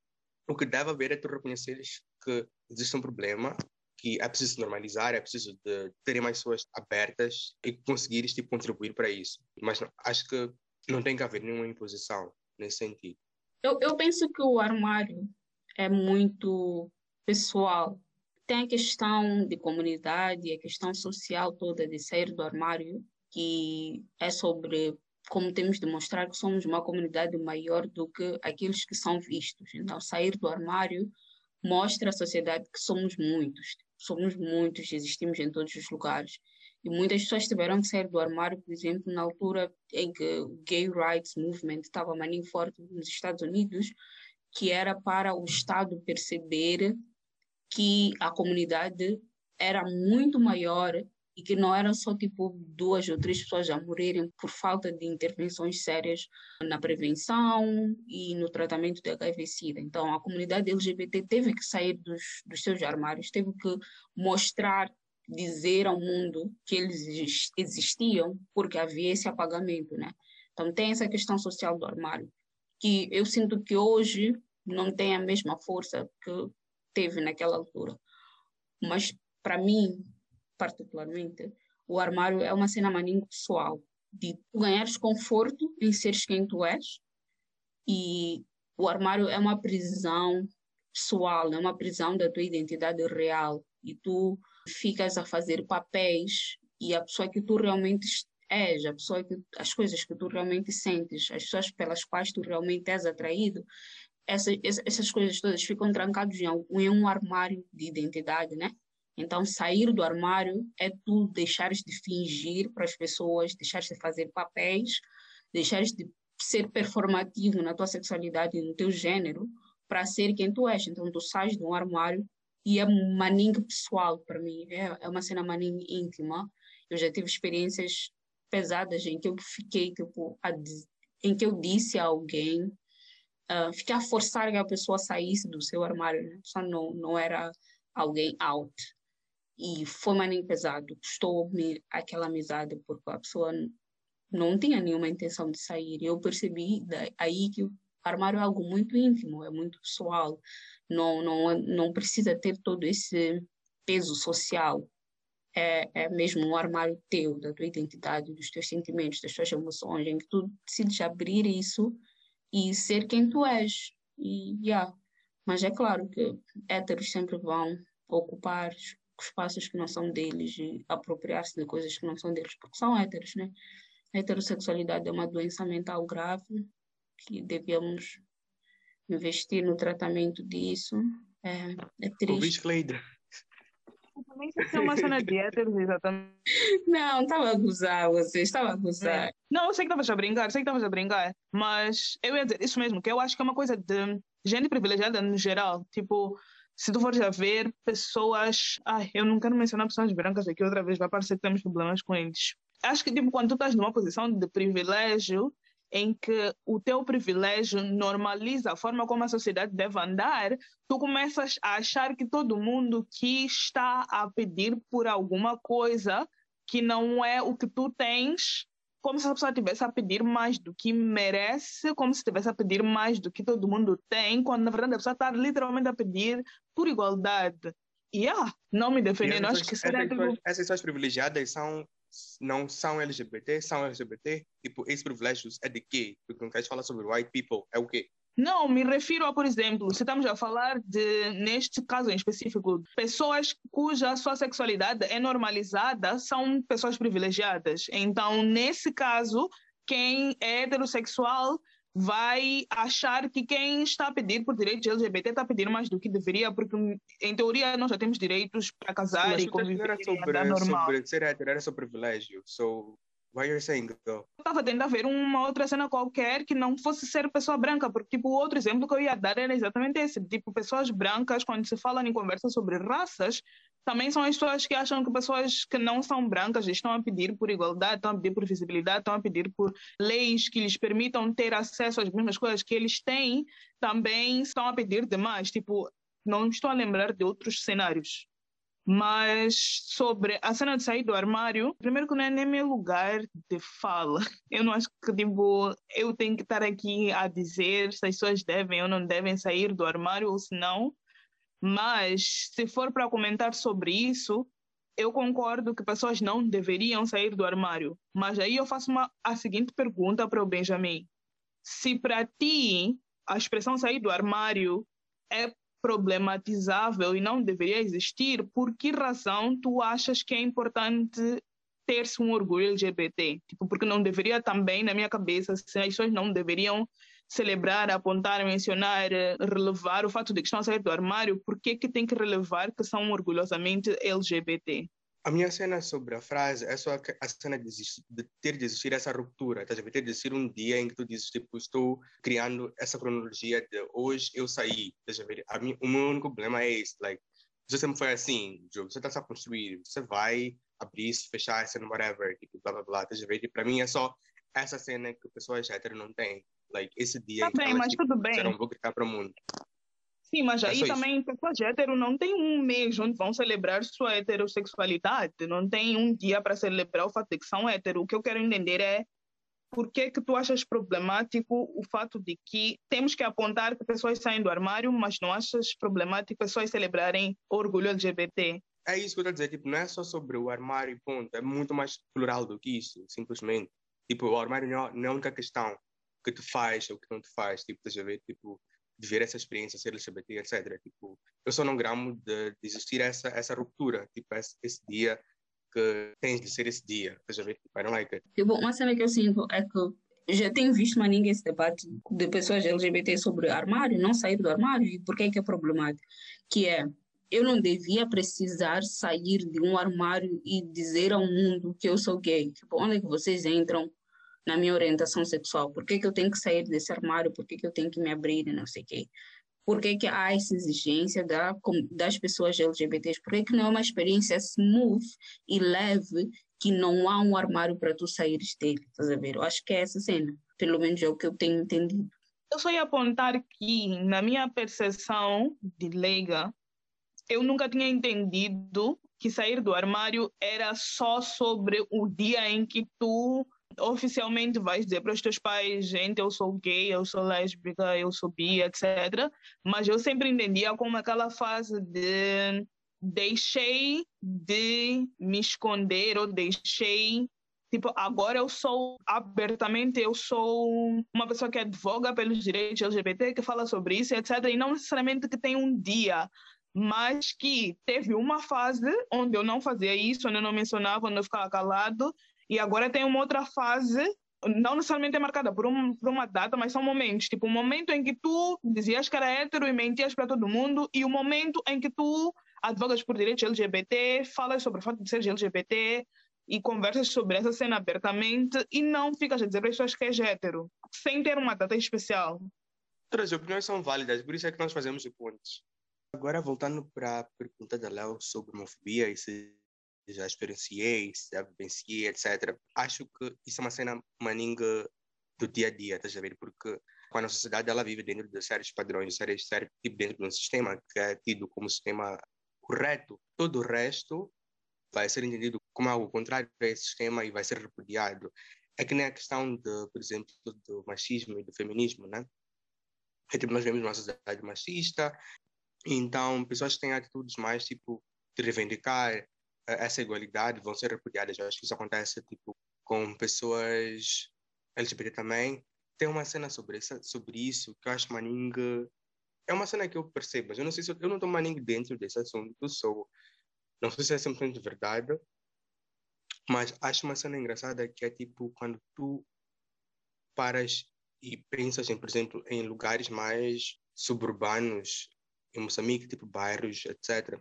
Speaker 3: O que deve haver é tu reconheceres que existe um problema que é preciso normalizar, é preciso de terem mais pessoas abertas e conseguires tipo, contribuir para isso. Mas acho que não tem que haver nenhuma imposição nesse sentido.
Speaker 1: Eu, eu penso que o armário é muito pessoal. Tem a questão de comunidade, a questão social toda de sair do armário, que é sobre como temos de mostrar que somos uma comunidade maior do que aqueles que são vistos. Então, sair do armário mostra à sociedade que somos muitos somos muitos, existimos em todos os lugares. E muitas pessoas tiveram que sair do armário, por exemplo, na altura em que o Gay Rights Movement estava maninho forte nos Estados Unidos, que era para o Estado perceber que a comunidade era muito maior e que não eram só tipo duas ou três pessoas a morrerem por falta de intervenções sérias na prevenção e no tratamento de HIV/SIDA. Então, a comunidade LGBT teve que sair dos, dos seus armários, teve que mostrar, dizer ao mundo que eles existiam, porque havia esse apagamento, né? Então, tem essa questão social do armário, que eu sinto que hoje não tem a mesma força que teve naquela altura. mas para mim, particularmente, o armário é uma cena maninho pessoal, de tu ganhares conforto em seres quem tu és, e o armário é uma prisão pessoal, é uma prisão da tua identidade real, e tu ficas a fazer papéis e a pessoa que tu realmente és, a pessoa que as coisas que tu realmente sentes, as pessoas pelas quais tu realmente és atraído, essa, essas coisas todas ficam trancadas em, em um armário de identidade, né? Então, sair do armário é tu deixares de fingir para as pessoas, deixares de fazer papéis, deixares de ser performativo na tua sexualidade, no teu gênero, para ser quem tu és. Então, tu sais de um armário e é maninho pessoal para mim, é, é uma cena maninho íntima. Eu já tive experiências pesadas em que eu fiquei, tipo, a, em que eu disse a alguém, uh, fiquei a forçar que a pessoa saísse do seu armário, né? só não, não era alguém out. E foi maninho pesado, custou-me aquela amizade, porque a pessoa não tinha nenhuma intenção de sair. Eu percebi aí que o armário é algo muito íntimo, é muito pessoal, não, não, não precisa ter todo esse peso social. É, é mesmo um armário teu, da tua identidade, dos teus sentimentos, das tuas emoções, em que tu decides abrir isso e ser quem tu és. E, yeah. Mas é claro que héteros sempre vão ocupar espaços que não são deles e apropriar-se de coisas que não são deles, porque são héteros, né? A heterossexualidade é uma doença mental grave que devemos investir no tratamento disso. É, é triste.
Speaker 3: Cleide.
Speaker 2: Também é uma cena de héteros, exatamente.
Speaker 1: Não, estava a gozar, você estava a gozar. É.
Speaker 2: Não, eu sei que estavas a brincar, sei que estavas a brincar, mas eu ia dizer isso mesmo, que eu acho que é uma coisa de gente privilegiada no geral. Tipo, se tu fores a ver pessoas. Ai, eu não quero mencionar pessoas brancas aqui outra vez, vai parecer que temos problemas com eles. Acho que, tipo, quando tu estás numa posição de privilégio, em que o teu privilégio normaliza a forma como a sociedade deve andar, tu começas a achar que todo mundo que está a pedir por alguma coisa que não é o que tu tens como se a pessoa estivesse a pedir mais do que merece, como se estivesse a pedir mais do que todo mundo tem, quando na verdade a pessoa está literalmente a pedir por igualdade. E ah, não me defendendo, acho que
Speaker 3: essas, pessoas, essas pessoas privilegiadas são não são LGBT, são LGBT, tipo, esses privilégios é de quê? Porque não queres falar sobre white people, é o quê?
Speaker 2: Não, me refiro a, por exemplo, se estamos a falar de, neste caso em específico, pessoas cuja sua sexualidade é normalizada são pessoas privilegiadas. Então, nesse caso, quem é heterossexual vai achar que quem está a pedir por direitos LGBT está a pedir mais do que deveria, porque em teoria nós já temos direitos para casar Sim, e conviver
Speaker 3: era sobre, normal. sobre ser hétero, era seu privilégio. So, Why you're saying though?
Speaker 2: Estava tentando ver uma outra cena qualquer que não fosse ser pessoa branca, porque tipo, o outro exemplo que eu ia dar era exatamente esse. Tipo, pessoas brancas, quando se fala em conversa sobre raças, também são as pessoas que acham que pessoas que não são brancas estão a pedir por igualdade, estão a pedir por visibilidade, estão a pedir por leis que lhes permitam ter acesso às mesmas coisas que eles têm, também estão a pedir demais. Tipo, não estou a lembrar de outros cenários mas sobre a cena de sair do armário, primeiro que não é nem meu lugar de fala. Eu não acho que tipo, eu tenho que estar aqui a dizer se as pessoas devem ou não devem sair do armário ou se não. Mas se for para comentar sobre isso, eu concordo que pessoas não deveriam sair do armário. Mas aí eu faço uma, a seguinte pergunta para o Benjamin. Se para ti a expressão sair do armário é problematizável e não deveria existir, por que razão tu achas que é importante ter-se um orgulho LGBT? Tipo, porque não deveria também, na minha cabeça, se as pessoas não deveriam celebrar, apontar, mencionar, relevar o fato de que estão a sair do armário, por que que tem que relevar que são orgulhosamente LGBT?
Speaker 3: A minha cena sobre a frase é só a cena de, de ter de existir essa ruptura, tá? de ter de existir um dia em que tu dizes, tipo, estou criando essa cronologia de hoje eu saí, tá? a mim, o meu único problema é esse, like, você sempre foi assim, você está a construir, você vai abrir, fechar, cena whatever, tipo, blá blá blá, tá? para mim é só essa cena que pessoas hétero não têm, like, esse dia
Speaker 2: tá bem, elas, mas tipo, tudo bem.
Speaker 3: não vou gritar para o mundo.
Speaker 2: Sim, mas é aí também pessoas hétero não tem um mês onde vão celebrar sua heterossexualidade, não tem um dia para celebrar o fato de que são hétero. O que eu quero entender é por que que tu achas problemático o fato de que temos que apontar que pessoas saem do armário, mas não achas problemático pessoas celebrarem orgulho LGBT?
Speaker 3: é isso que eu estou a dizer, tipo, não é só sobre o armário e ponto, é muito mais plural do que isso, simplesmente. Tipo, o armário não, é a única questão que te faz ou que não te faz, tipo, estás a ver, tipo, de ver essa experiência ser LGBT, etc. Tipo, eu só não gramo de, de existir essa, essa ruptura, tipo, esse, esse dia que tens de ser esse dia, estás ver, tipo, I don't like it.
Speaker 1: Tipo, uma cena que eu sinto é que já tenho visto mais ninguém esse debate de pessoas LGBT sobre armário, não sair do armário, e por que é que é problemático? Que é, eu não devia precisar sair de um armário e dizer ao mundo que eu sou gay. Tipo, onde é que vocês entram na minha orientação sexual? Por que, que eu tenho que sair desse armário? Por que, que eu tenho que me abrir e não sei o quê? Por que, que há essa exigência da, das pessoas LGBTs? Por que, que não é uma experiência smooth e leve que não há um armário para tu saíres dele? Estás a ver? Eu acho que é essa cena. Pelo menos é o que eu tenho entendido.
Speaker 2: Eu só ia apontar que, na minha percepção de leiga, eu nunca tinha entendido que sair do armário era só sobre o dia em que tu oficialmente vais dizer para os teus pais, gente, eu sou gay, eu sou lésbica, eu sou bi, etc. Mas eu sempre entendia como aquela fase de deixei de me esconder ou deixei tipo agora eu sou abertamente eu sou uma pessoa que advoga pelos direitos LGBT que fala sobre isso etc e não necessariamente que tem um dia mas que teve uma fase onde eu não fazia isso, onde eu não mencionava, onde eu ficava calado, e agora tem uma outra fase, não necessariamente é marcada por, um, por uma data, mas são momentos, tipo o um momento em que tu dizias que era hétero e mentias para todo mundo, e o momento em que tu advogas por direitos LGBT, falas sobre o fato de ser LGBT, e conversas sobre essa cena abertamente, e não ficas a dizer para as pessoas que és hétero, sem ter uma data especial.
Speaker 3: Todas as opiniões são válidas, por isso é que nós fazemos pontos. Agora, voltando para a pergunta da Léo sobre homofobia e se já experienciei, já vivenciei, etc. Acho que isso é uma cena maninga do dia a dia, estás a ver? Porque quando a sociedade ela vive dentro de certos padrões, certos, certos tipo dentro de um sistema que é tido como sistema correto, todo o resto vai ser entendido como algo contrário a esse sistema e vai ser repudiado. É que nem a questão, de, por exemplo, do machismo e do feminismo, né? É, tipo, nós vemos uma sociedade machista, então, pessoas têm atitudes mais, tipo, de reivindicar essa igualdade vão ser repudiadas. Eu acho que isso acontece, tipo, com pessoas LGBT também. Tem uma cena sobre, essa, sobre isso que eu acho maninga... É uma cena que eu percebo, mas eu não sei se eu, eu não estou maninga dentro desse assunto. Eu sou... Não sei se é 100% verdade, mas acho uma cena engraçada que é, tipo, quando tu paras e pensas, em, por exemplo, em lugares mais suburbanos em Moçambique, tipo bairros, etc.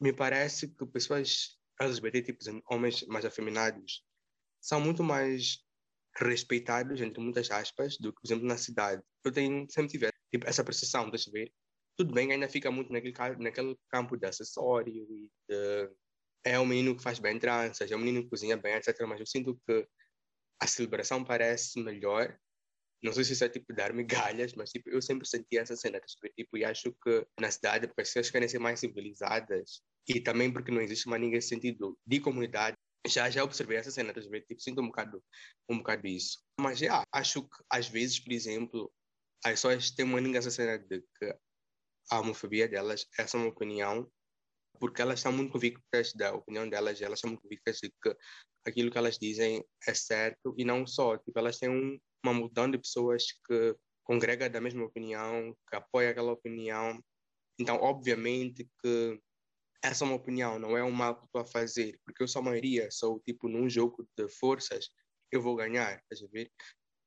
Speaker 3: Me parece que pessoas LGBT, tipo homens mais afeminados, são muito mais respeitados, entre muitas aspas, do que, por exemplo, na cidade. Eu tenho, sempre tive tipo, essa percepção, deixa ver. Tudo bem, ainda fica muito naquele, naquele campo de acessório e de, é um menino que faz bem tranças, é um menino que cozinha bem, etc. Mas eu sinto que a celebração parece melhor não sei se isso é tipo dar migalhas, mas tipo, eu sempre senti essa cena, tipo, e acho que na cidade as pessoas querem ser mais civilizadas e também porque não existe mais ninguém sentido de comunidade. Já já observei essa cena, tipo, sinto um bocado, um bocado isso. Mas já, acho que às vezes, por exemplo, as pessoas têm uma essa cena de que a homofobia delas, essa é uma opinião, porque elas estão muito convictas da opinião delas, elas estão muito convictas de que aquilo que elas dizem é certo e não só, tipo, elas têm um uma multidão de pessoas que congrega da mesma opinião, que apoia aquela opinião. Então, obviamente que essa é uma opinião, não é um mal que estou a fazer, porque eu sou a maioria, sou tipo num jogo de forças, eu vou ganhar, estás a ver?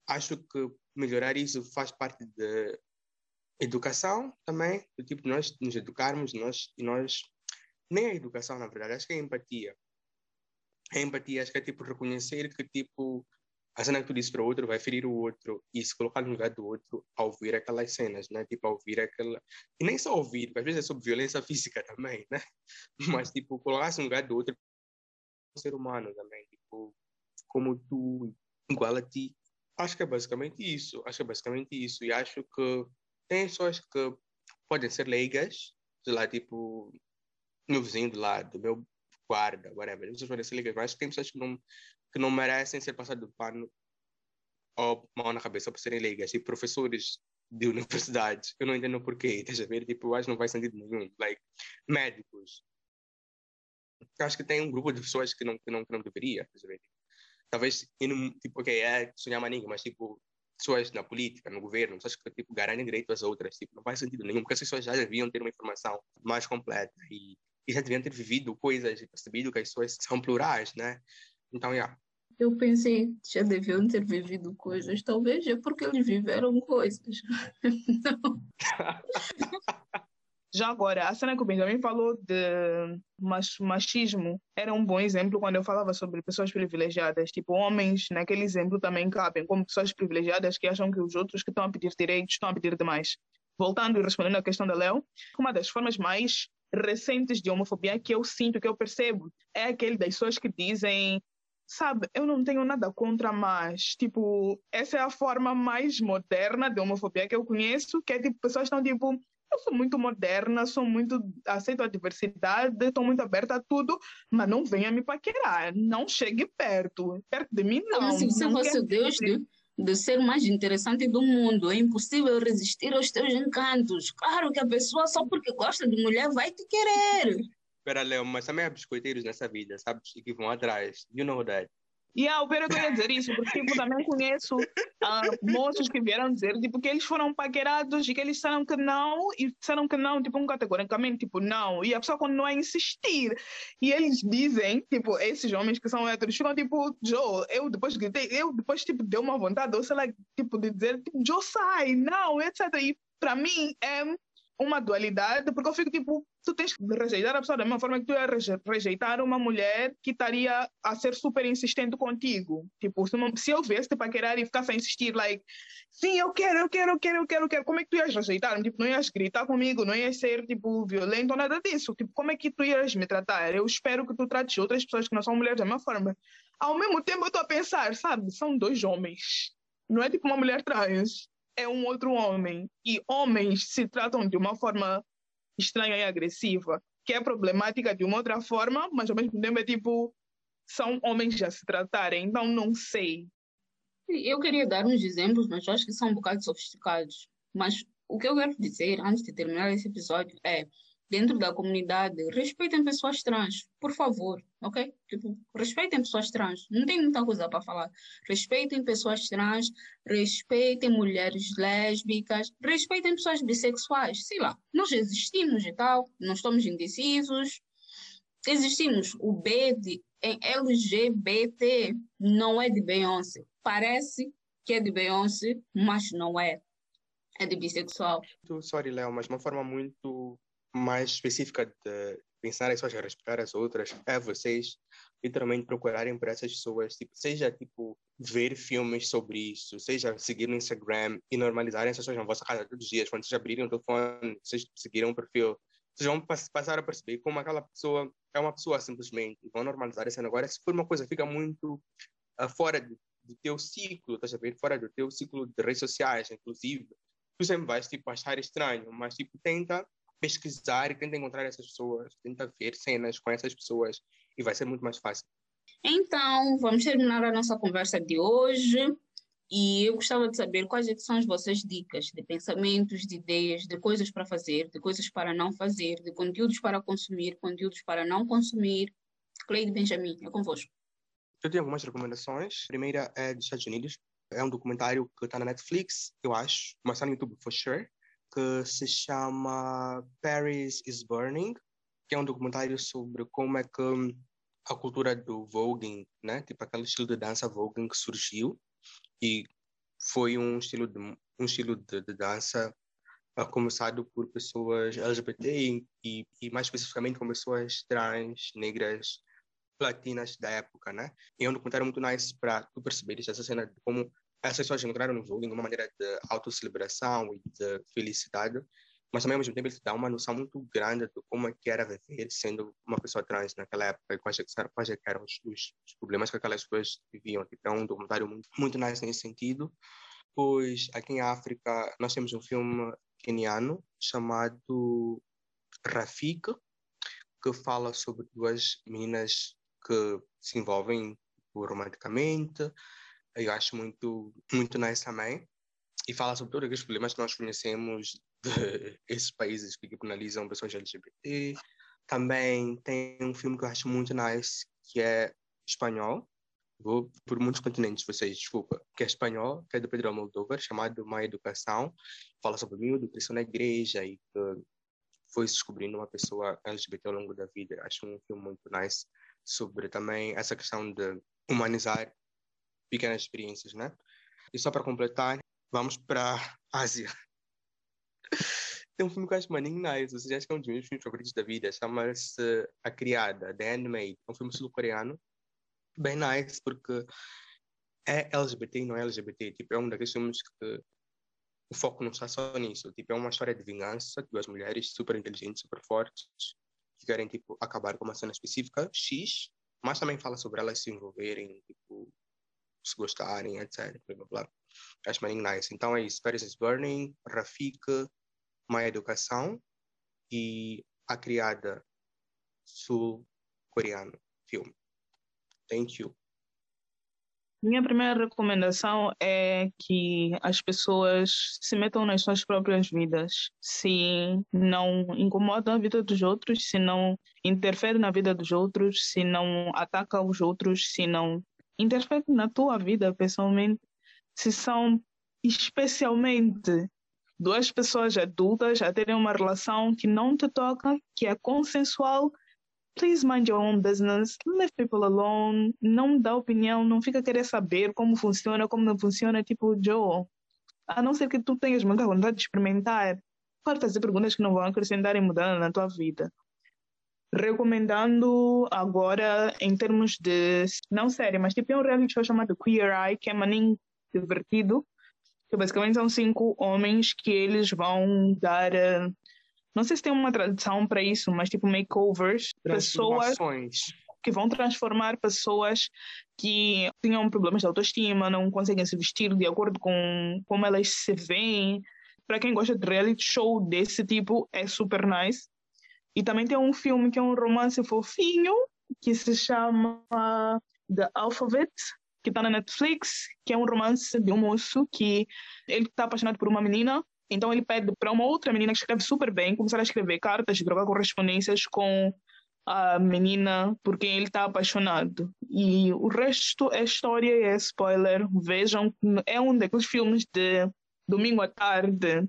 Speaker 3: Acho que melhorar isso faz parte da educação também, do tipo nós nos educarmos, nós e nós nem a educação na verdade, acho que é a empatia. A empatia acho que é tipo reconhecer que tipo a cena que tu disse para o outro vai ferir o outro e se colocar no lugar do outro ao ouvir aquelas cenas, né? Tipo, ao ouvir aquela... E nem só ouvir, às vezes é sobre violência física também, né? Mas, tipo, colocar-se no lugar do outro um ser humano também, tipo, como tu, igual a ti. Acho que é basicamente isso, acho que é basicamente isso. E acho que tem pessoas que podem ser leigas, sei lá, tipo, meu vizinho do lado, meu guarda, whatever. Ser leigas, mas tem pessoas que não que não merecem ser passados de pano ou mão na cabeça por serem leigas, e professores de universidades, eu não entendo porquê, estás a ver? Tipo, eu acho que não faz sentido nenhum. Like, médicos, acho que tem um grupo de pessoas que não, que não, que não deveria, talvez, tipo, ok, é sonhar maninho, mas tipo, pessoas na política, no governo, pessoas que tipo, garantem direito às outras, tipo, não faz sentido nenhum, porque as pessoas já deviam ter uma informação mais completa e, e já deviam ter vivido coisas e percebido que as pessoas são plurais, né? Então, yeah.
Speaker 1: Eu pensei, já deviam ter vivido coisas, talvez é porque eles viveram coisas.
Speaker 2: Já agora, a cena que o Benjamin falou de machismo era um bom exemplo quando eu falava sobre pessoas privilegiadas. Tipo, homens, naquele exemplo, também cabem como pessoas privilegiadas que acham que os outros que estão a pedir direitos estão a pedir demais. Voltando e respondendo à questão da Léo, uma das formas mais recentes de homofobia que eu sinto, que eu percebo, é aquele das pessoas que dizem sabe, eu não tenho nada contra, mas, tipo, essa é a forma mais moderna de homofobia que eu conheço, que é, tipo, pessoas estão, tipo, eu sou muito moderna, sou muito aceito a diversidade, estou muito aberta a tudo, mas não venha me paquerar, não chegue perto, perto de mim não.
Speaker 1: Como se você fosse o Deus de, de ser mais interessante do mundo, é impossível resistir aos teus encantos. Claro que a pessoa só porque gosta de mulher vai te querer.
Speaker 3: Espera, Léo, mas também há biscoiteiros nessa vida, sabe? Que vão atrás. You know that.
Speaker 2: E a Opera eu ia dizer isso, porque tipo, também conheço uh, moços que vieram dizer tipo, que eles foram paquerados e que eles disseram que não, e disseram que não, tipo, um categoricamente, tipo, não. E a pessoa continua a insistir. E eles dizem, tipo, esses homens que são héteros, ficam tipo, Joe, eu depois gritei, eu depois, tipo, deu uma vontade, ou sei lá, tipo, de dizer, tipo, Joe, sai, não, etc. E para mim é uma dualidade, porque eu fico tipo, tu tens que rejeitar a pessoa da mesma forma que tu ia rejeitar uma mulher que estaria a ser super insistente contigo. Tipo, se, não, se eu viesse para querer e ficasse a insistir, like, sim, eu quero, eu quero, eu quero, eu quero, eu quero, como é que tu ias rejeitar? Tipo, não ias gritar comigo, não ias ser, tipo, violento ou nada disso. Tipo, como é que tu ias me tratar? Eu espero que tu trates outras pessoas que não são mulheres da mesma forma. Ao mesmo tempo, eu estou a pensar, sabe, são dois homens. Não é tipo uma mulher trans é um outro homem. E homens se tratam de uma forma estranha e agressiva, que é problemática de uma outra forma, mas ao mesmo tempo é tipo, são homens a se tratarem, então não sei.
Speaker 1: Eu queria dar uns exemplos, mas eu acho que são um bocado sofisticados. Mas o que eu quero dizer, antes de terminar esse episódio, é dentro da comunidade, respeitem pessoas trans, por favor, ok? Tipo, respeitem pessoas trans. Não tem muita coisa para falar. Respeitem pessoas trans, respeitem mulheres lésbicas, respeitem pessoas bissexuais. Sei lá, nós existimos e tal, não estamos indecisos. Existimos. O B de, em LGBT não é de Beyoncé. Parece que é de Beyoncé, mas não é. É de bissexual.
Speaker 3: Sorry, Léo, mas de uma forma muito mais específica de pensar em só respeitar as outras é vocês literalmente procurarem por essas pessoas, tipo, seja tipo ver filmes sobre isso, seja seguir no Instagram e normalizarem essas pessoas na vossa casa todos os dias, quando vocês abrirem o telefone, vocês seguirem um perfil, vocês vão passar a perceber como aquela pessoa é uma pessoa simplesmente, vão normalizar esse agora, se for uma coisa fica muito uh, fora do, do teu ciclo, estás a ver? Fora do teu ciclo de redes sociais, inclusive, tu sempre vais tipo achar estranho, mas tipo tenta pesquisar e tenta encontrar essas pessoas, tenta ver cenas com essas pessoas e vai ser muito mais fácil.
Speaker 1: Então, vamos terminar a nossa conversa de hoje e eu gostava de saber quais é são as vossas dicas de pensamentos, de ideias, de coisas para fazer, de coisas para não fazer, de conteúdos para consumir, conteúdos para não consumir. Cleide Benjamin, é convosco.
Speaker 3: Eu tenho algumas recomendações. A primeira é dos Estados Unidos. É um documentário que está na Netflix, eu acho, mas está no YouTube for sure que se chama Paris is Burning, que é um documentário sobre como é que a cultura do voguing, né, tipo aquele estilo de dança voguing que surgiu e foi um estilo de um estilo de, de dança uh, começado por pessoas LGBT e, e, mais especificamente com pessoas trans, negras, latinas da época, né? E é um documentário muito nice para tu perceberes essa cena de como essas pessoas encontraram no jogo uma maneira de autocelebração e de felicidade, mas também ao mesmo tempo ele dá uma noção muito grande de como é que era viver sendo uma pessoa trans naquela época e quais, é quais é eram os, os, problemas que aquelas pessoas viviam. Então, um documentário muito, muito nice nesse sentido. Pois, aqui em África, nós temos um filme keniano chamado Rafik, que fala sobre duas meninas que se envolvem romanticamente, eu acho muito, muito nice também. E fala sobre todos os problemas que nós conhecemos desses países que penalizam pessoas LGBT, Também tem um filme que eu acho muito nice, que é espanhol. Vou por muitos continentes, vocês, desculpa. Que é espanhol, que é do Pedro Almodóvar, chamado Má Educação. Fala sobre mil educação na igreja e que foi se descobrindo uma pessoa LGBT ao longo da vida. Acho um filme muito nice sobre também essa questão de humanizar pequenas experiências, né? E só para completar, vamos para Ásia. Tem um filme que eu acho maninho nice, ou acho que é um dos meus filmes favoritos da vida, chama-se A Criada, The Handmaid, é um filme sul-coreano, bem nice, porque é LGBT e não é LGBT, tipo, é um daqueles filmes que o foco não está só nisso, tipo, é uma história de vingança de duas mulheres super inteligentes, super fortes, que querem, tipo, acabar com uma cena específica, X, mas também fala sobre elas se envolverem, tipo, se gostarem, etc. Blá, blá, blá. Acho bem nice. Então é isso. Paris is Burning, Rafik, Má Educação e A Criada Sul-Coreano filme. Thank you.
Speaker 2: Minha primeira recomendação é que as pessoas se metam nas suas próprias vidas. Se não incomodam a vida dos outros, se não interferem na vida dos outros, se não atacam os outros, se não interferem na tua vida pessoalmente, se são especialmente duas pessoas adultas a terem uma relação que não te toca, que é consensual please mind your own business, leave people alone, não dá opinião, não fica querer saber como funciona, como não funciona, tipo, Joe, a não ser que tu tenhas muita vontade de experimentar, pode fazer perguntas que não vão acrescentar e mudar na tua vida. Recomendando agora em termos de, não série, mas tipo é um reality show chamado Queer Eye, que é maninho divertido, que basicamente são cinco homens que eles vão dar uh, não sei se tem uma tradução para isso, mas tipo makeovers, pessoas que vão transformar pessoas que tinham problemas de autoestima, não conseguem se vestir de acordo com como elas se veem. Para quem gosta de reality show desse tipo, é super nice. E também tem um filme que é um romance fofinho, que se chama The Alphabet, que está na Netflix, que é um romance de um moço que ele está apaixonado por uma menina então ele pede para uma outra menina que escreve super bem começar a escrever cartas, trocar correspondências com a menina por quem ele está apaixonado. E o resto é história e é spoiler. Vejam, é um daqueles filmes de domingo à tarde.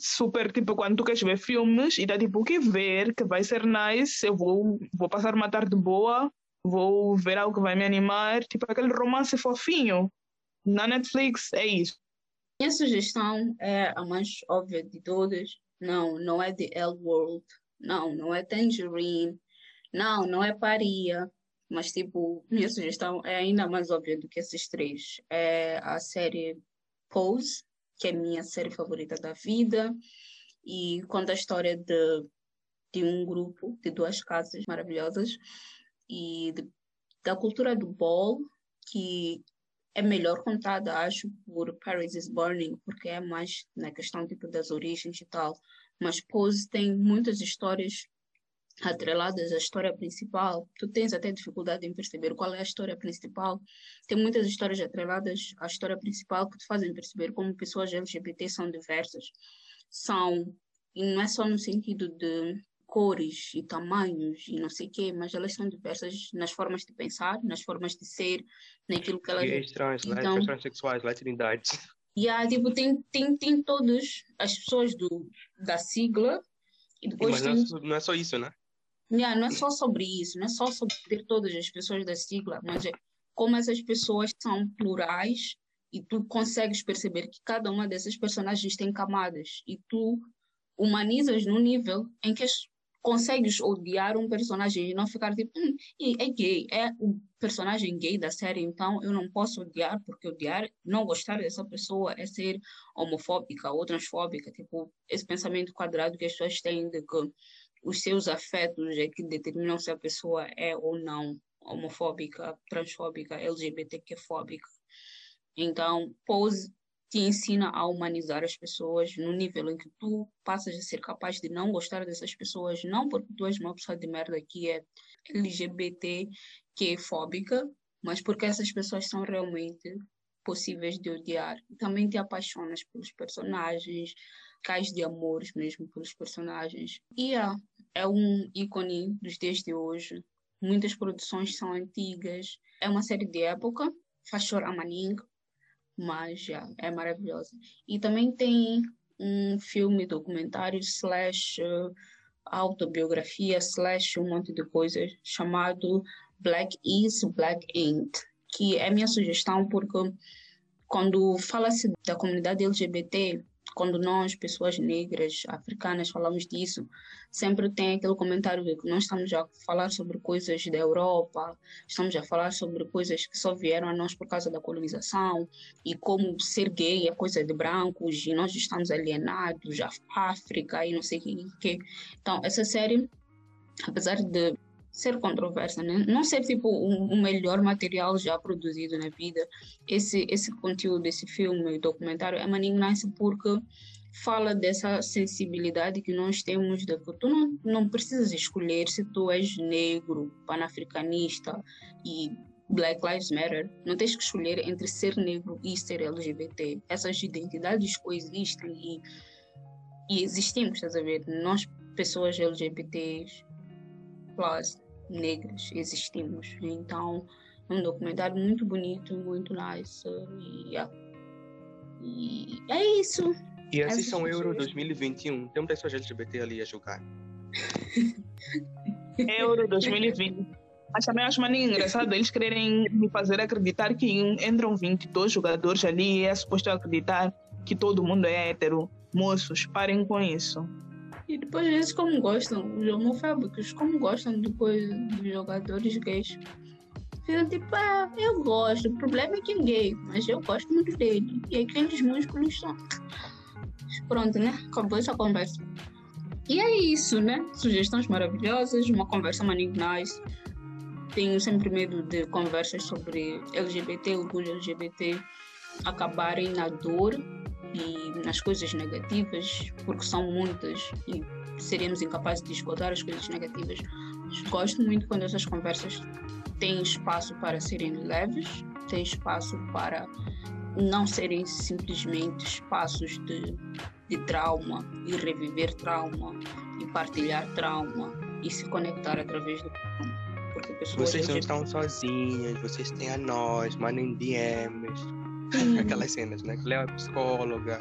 Speaker 2: Super, tipo, quando tu queres ver filmes e dá tipo, o que ver, que vai ser nice, eu vou, vou passar uma tarde boa, vou ver algo que vai me animar, tipo aquele romance fofinho. Na Netflix é isso.
Speaker 1: Minha sugestão é a mais óbvia de todas. Não, não é The L World. Não, não é Tangerine. Não, não é Paria. Mas, tipo, minha sugestão é ainda mais óbvia do que esses três. É a série Pose, que é minha série favorita da vida. E conta a história de, de um grupo, de duas casas maravilhosas. E de, da cultura do ball, que é melhor contada, acho, por Paris is Burning, porque é mais na questão tipo, das origens e tal. Mas Pose tem muitas histórias atreladas à história principal. Tu tens até dificuldade em perceber qual é a história principal. Tem muitas histórias atreladas à história principal que te fazem perceber como pessoas LGBT são diversas. São, e não é só no sentido de cores e tamanhos e não sei o quê, mas elas são diversas nas formas de pensar, nas formas de ser, naquilo que elas...
Speaker 3: Gays, trans, então, né? transexuais, latinidades.
Speaker 1: E yeah, tipo, tem, tem, tem todas as pessoas do, da sigla e depois
Speaker 3: mas
Speaker 1: tem...
Speaker 3: não, é, não é só isso, né?
Speaker 1: Yeah, não é só sobre isso, não é só sobre todas as pessoas da sigla, mas é como essas pessoas são plurais e tu consegues perceber que cada uma dessas personagens tem camadas e tu humanizas no nível em que consegues odiar um personagem e não ficar tipo, hum, é gay, é o personagem gay da série, então eu não posso odiar, porque odiar, não gostar dessa pessoa é ser homofóbica ou transfóbica, tipo, esse pensamento quadrado que as pessoas têm de que os seus afetos é que determinam se a pessoa é ou não homofóbica, transfóbica, LGBTQ-fóbica. Então, pose te ensina a humanizar as pessoas no nível em que tu passas a ser capaz de não gostar dessas pessoas, não porque tu és uma pessoa de merda que é LGBT, que é fóbica, mas porque essas pessoas são realmente possíveis de odiar. Também te apaixonas pelos personagens, cais de amores mesmo pelos personagens. E yeah, é um ícone dos dias de hoje. Muitas produções são antigas. É uma série de época, faz chorar mas já é maravilhosa. E também tem um filme documentário slash uh, autobiografia slash um monte de coisas chamado Black is Black Ain't, que é minha sugestão porque quando fala-se da comunidade LGBT, quando nós, pessoas negras, africanas, falamos disso, sempre tem aquele comentário que nós estamos a falar sobre coisas da Europa, estamos a falar sobre coisas que só vieram a nós por causa da colonização, e como ser gay é coisa de brancos, e nós estamos alienados, a África e não sei o que. Então, essa série, apesar de ser controversa, né? não ser tipo o melhor material já produzido na vida. Esse esse conteúdo, esse filme, documentário é nice porque fala dessa sensibilidade que nós temos que tu não, não precisas escolher se tu és negro, panafricanista e Black Lives Matter. Não tens que escolher entre ser negro e ser LGBT. Essas identidades coexistem e, e existimos, estás a ver? Nós, pessoas LGBTs, plus negras existimos. Então, é um documentário muito bonito, muito nice. E, e é isso.
Speaker 3: E assistam Euro 2021. Tem muitas pessoas LGBT ali a jogar.
Speaker 2: Euro 2020. Mas também acho mais engraçado eles quererem me fazer acreditar que entram 22 jogadores ali e é suposto acreditar que todo mundo é hétero. Moços, parem com isso.
Speaker 1: E depois eles como gostam, os homofóbicos, como gostam depois dos jogadores gays. Ficam tipo, ah, eu gosto, o problema é que é gay, mas eu gosto muito dele. E aqueles músculos são. Pronto, né? Acabou essa conversa. E é isso, né? Sugestões maravilhosas, uma conversa nice. Tenho sempre medo de conversas sobre LGBT, orgulho LGBT, acabarem na dor e nas coisas negativas, porque são muitas e seríamos incapazes de esgotar as coisas negativas. Gosto muito quando essas conversas têm espaço para serem leves, têm espaço para não serem simplesmente espaços de, de trauma e reviver trauma e partilhar trauma e se conectar através do
Speaker 3: porque vocês não estão sozinhas, vocês têm a nós, mandem DMs, Aquelas cenas, né? Léo é psicóloga,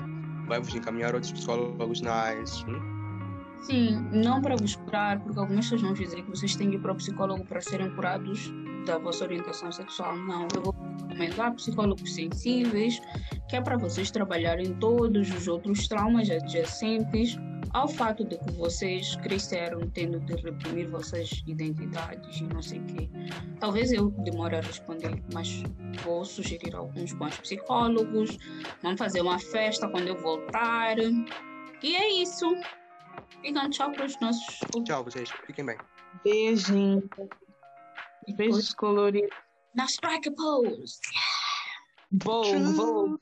Speaker 3: vai vos encaminhar outros psicólogos nice. Hum?
Speaker 1: Sim, não para vos curar, porque algumas pessoas vão dizer que vocês têm que ir para o psicólogo para serem curados da vossa orientação sexual. Não, eu vou recomendar psicólogos sensíveis, que é para vocês trabalharem todos os outros traumas adjacentes ao fato de que vocês cresceram tendo de reprimir vossas identidades e não sei o quê. Talvez eu demore a responder, mas vou sugerir alguns bons psicólogos. Vamos fazer uma festa quando eu voltar. E é isso. Ficam tchau para os nossos.
Speaker 3: Tchau, vocês. Fiquem bem.
Speaker 2: Beijinho. Beijos coloridos.
Speaker 1: Na strike pose.
Speaker 2: Vou, vou.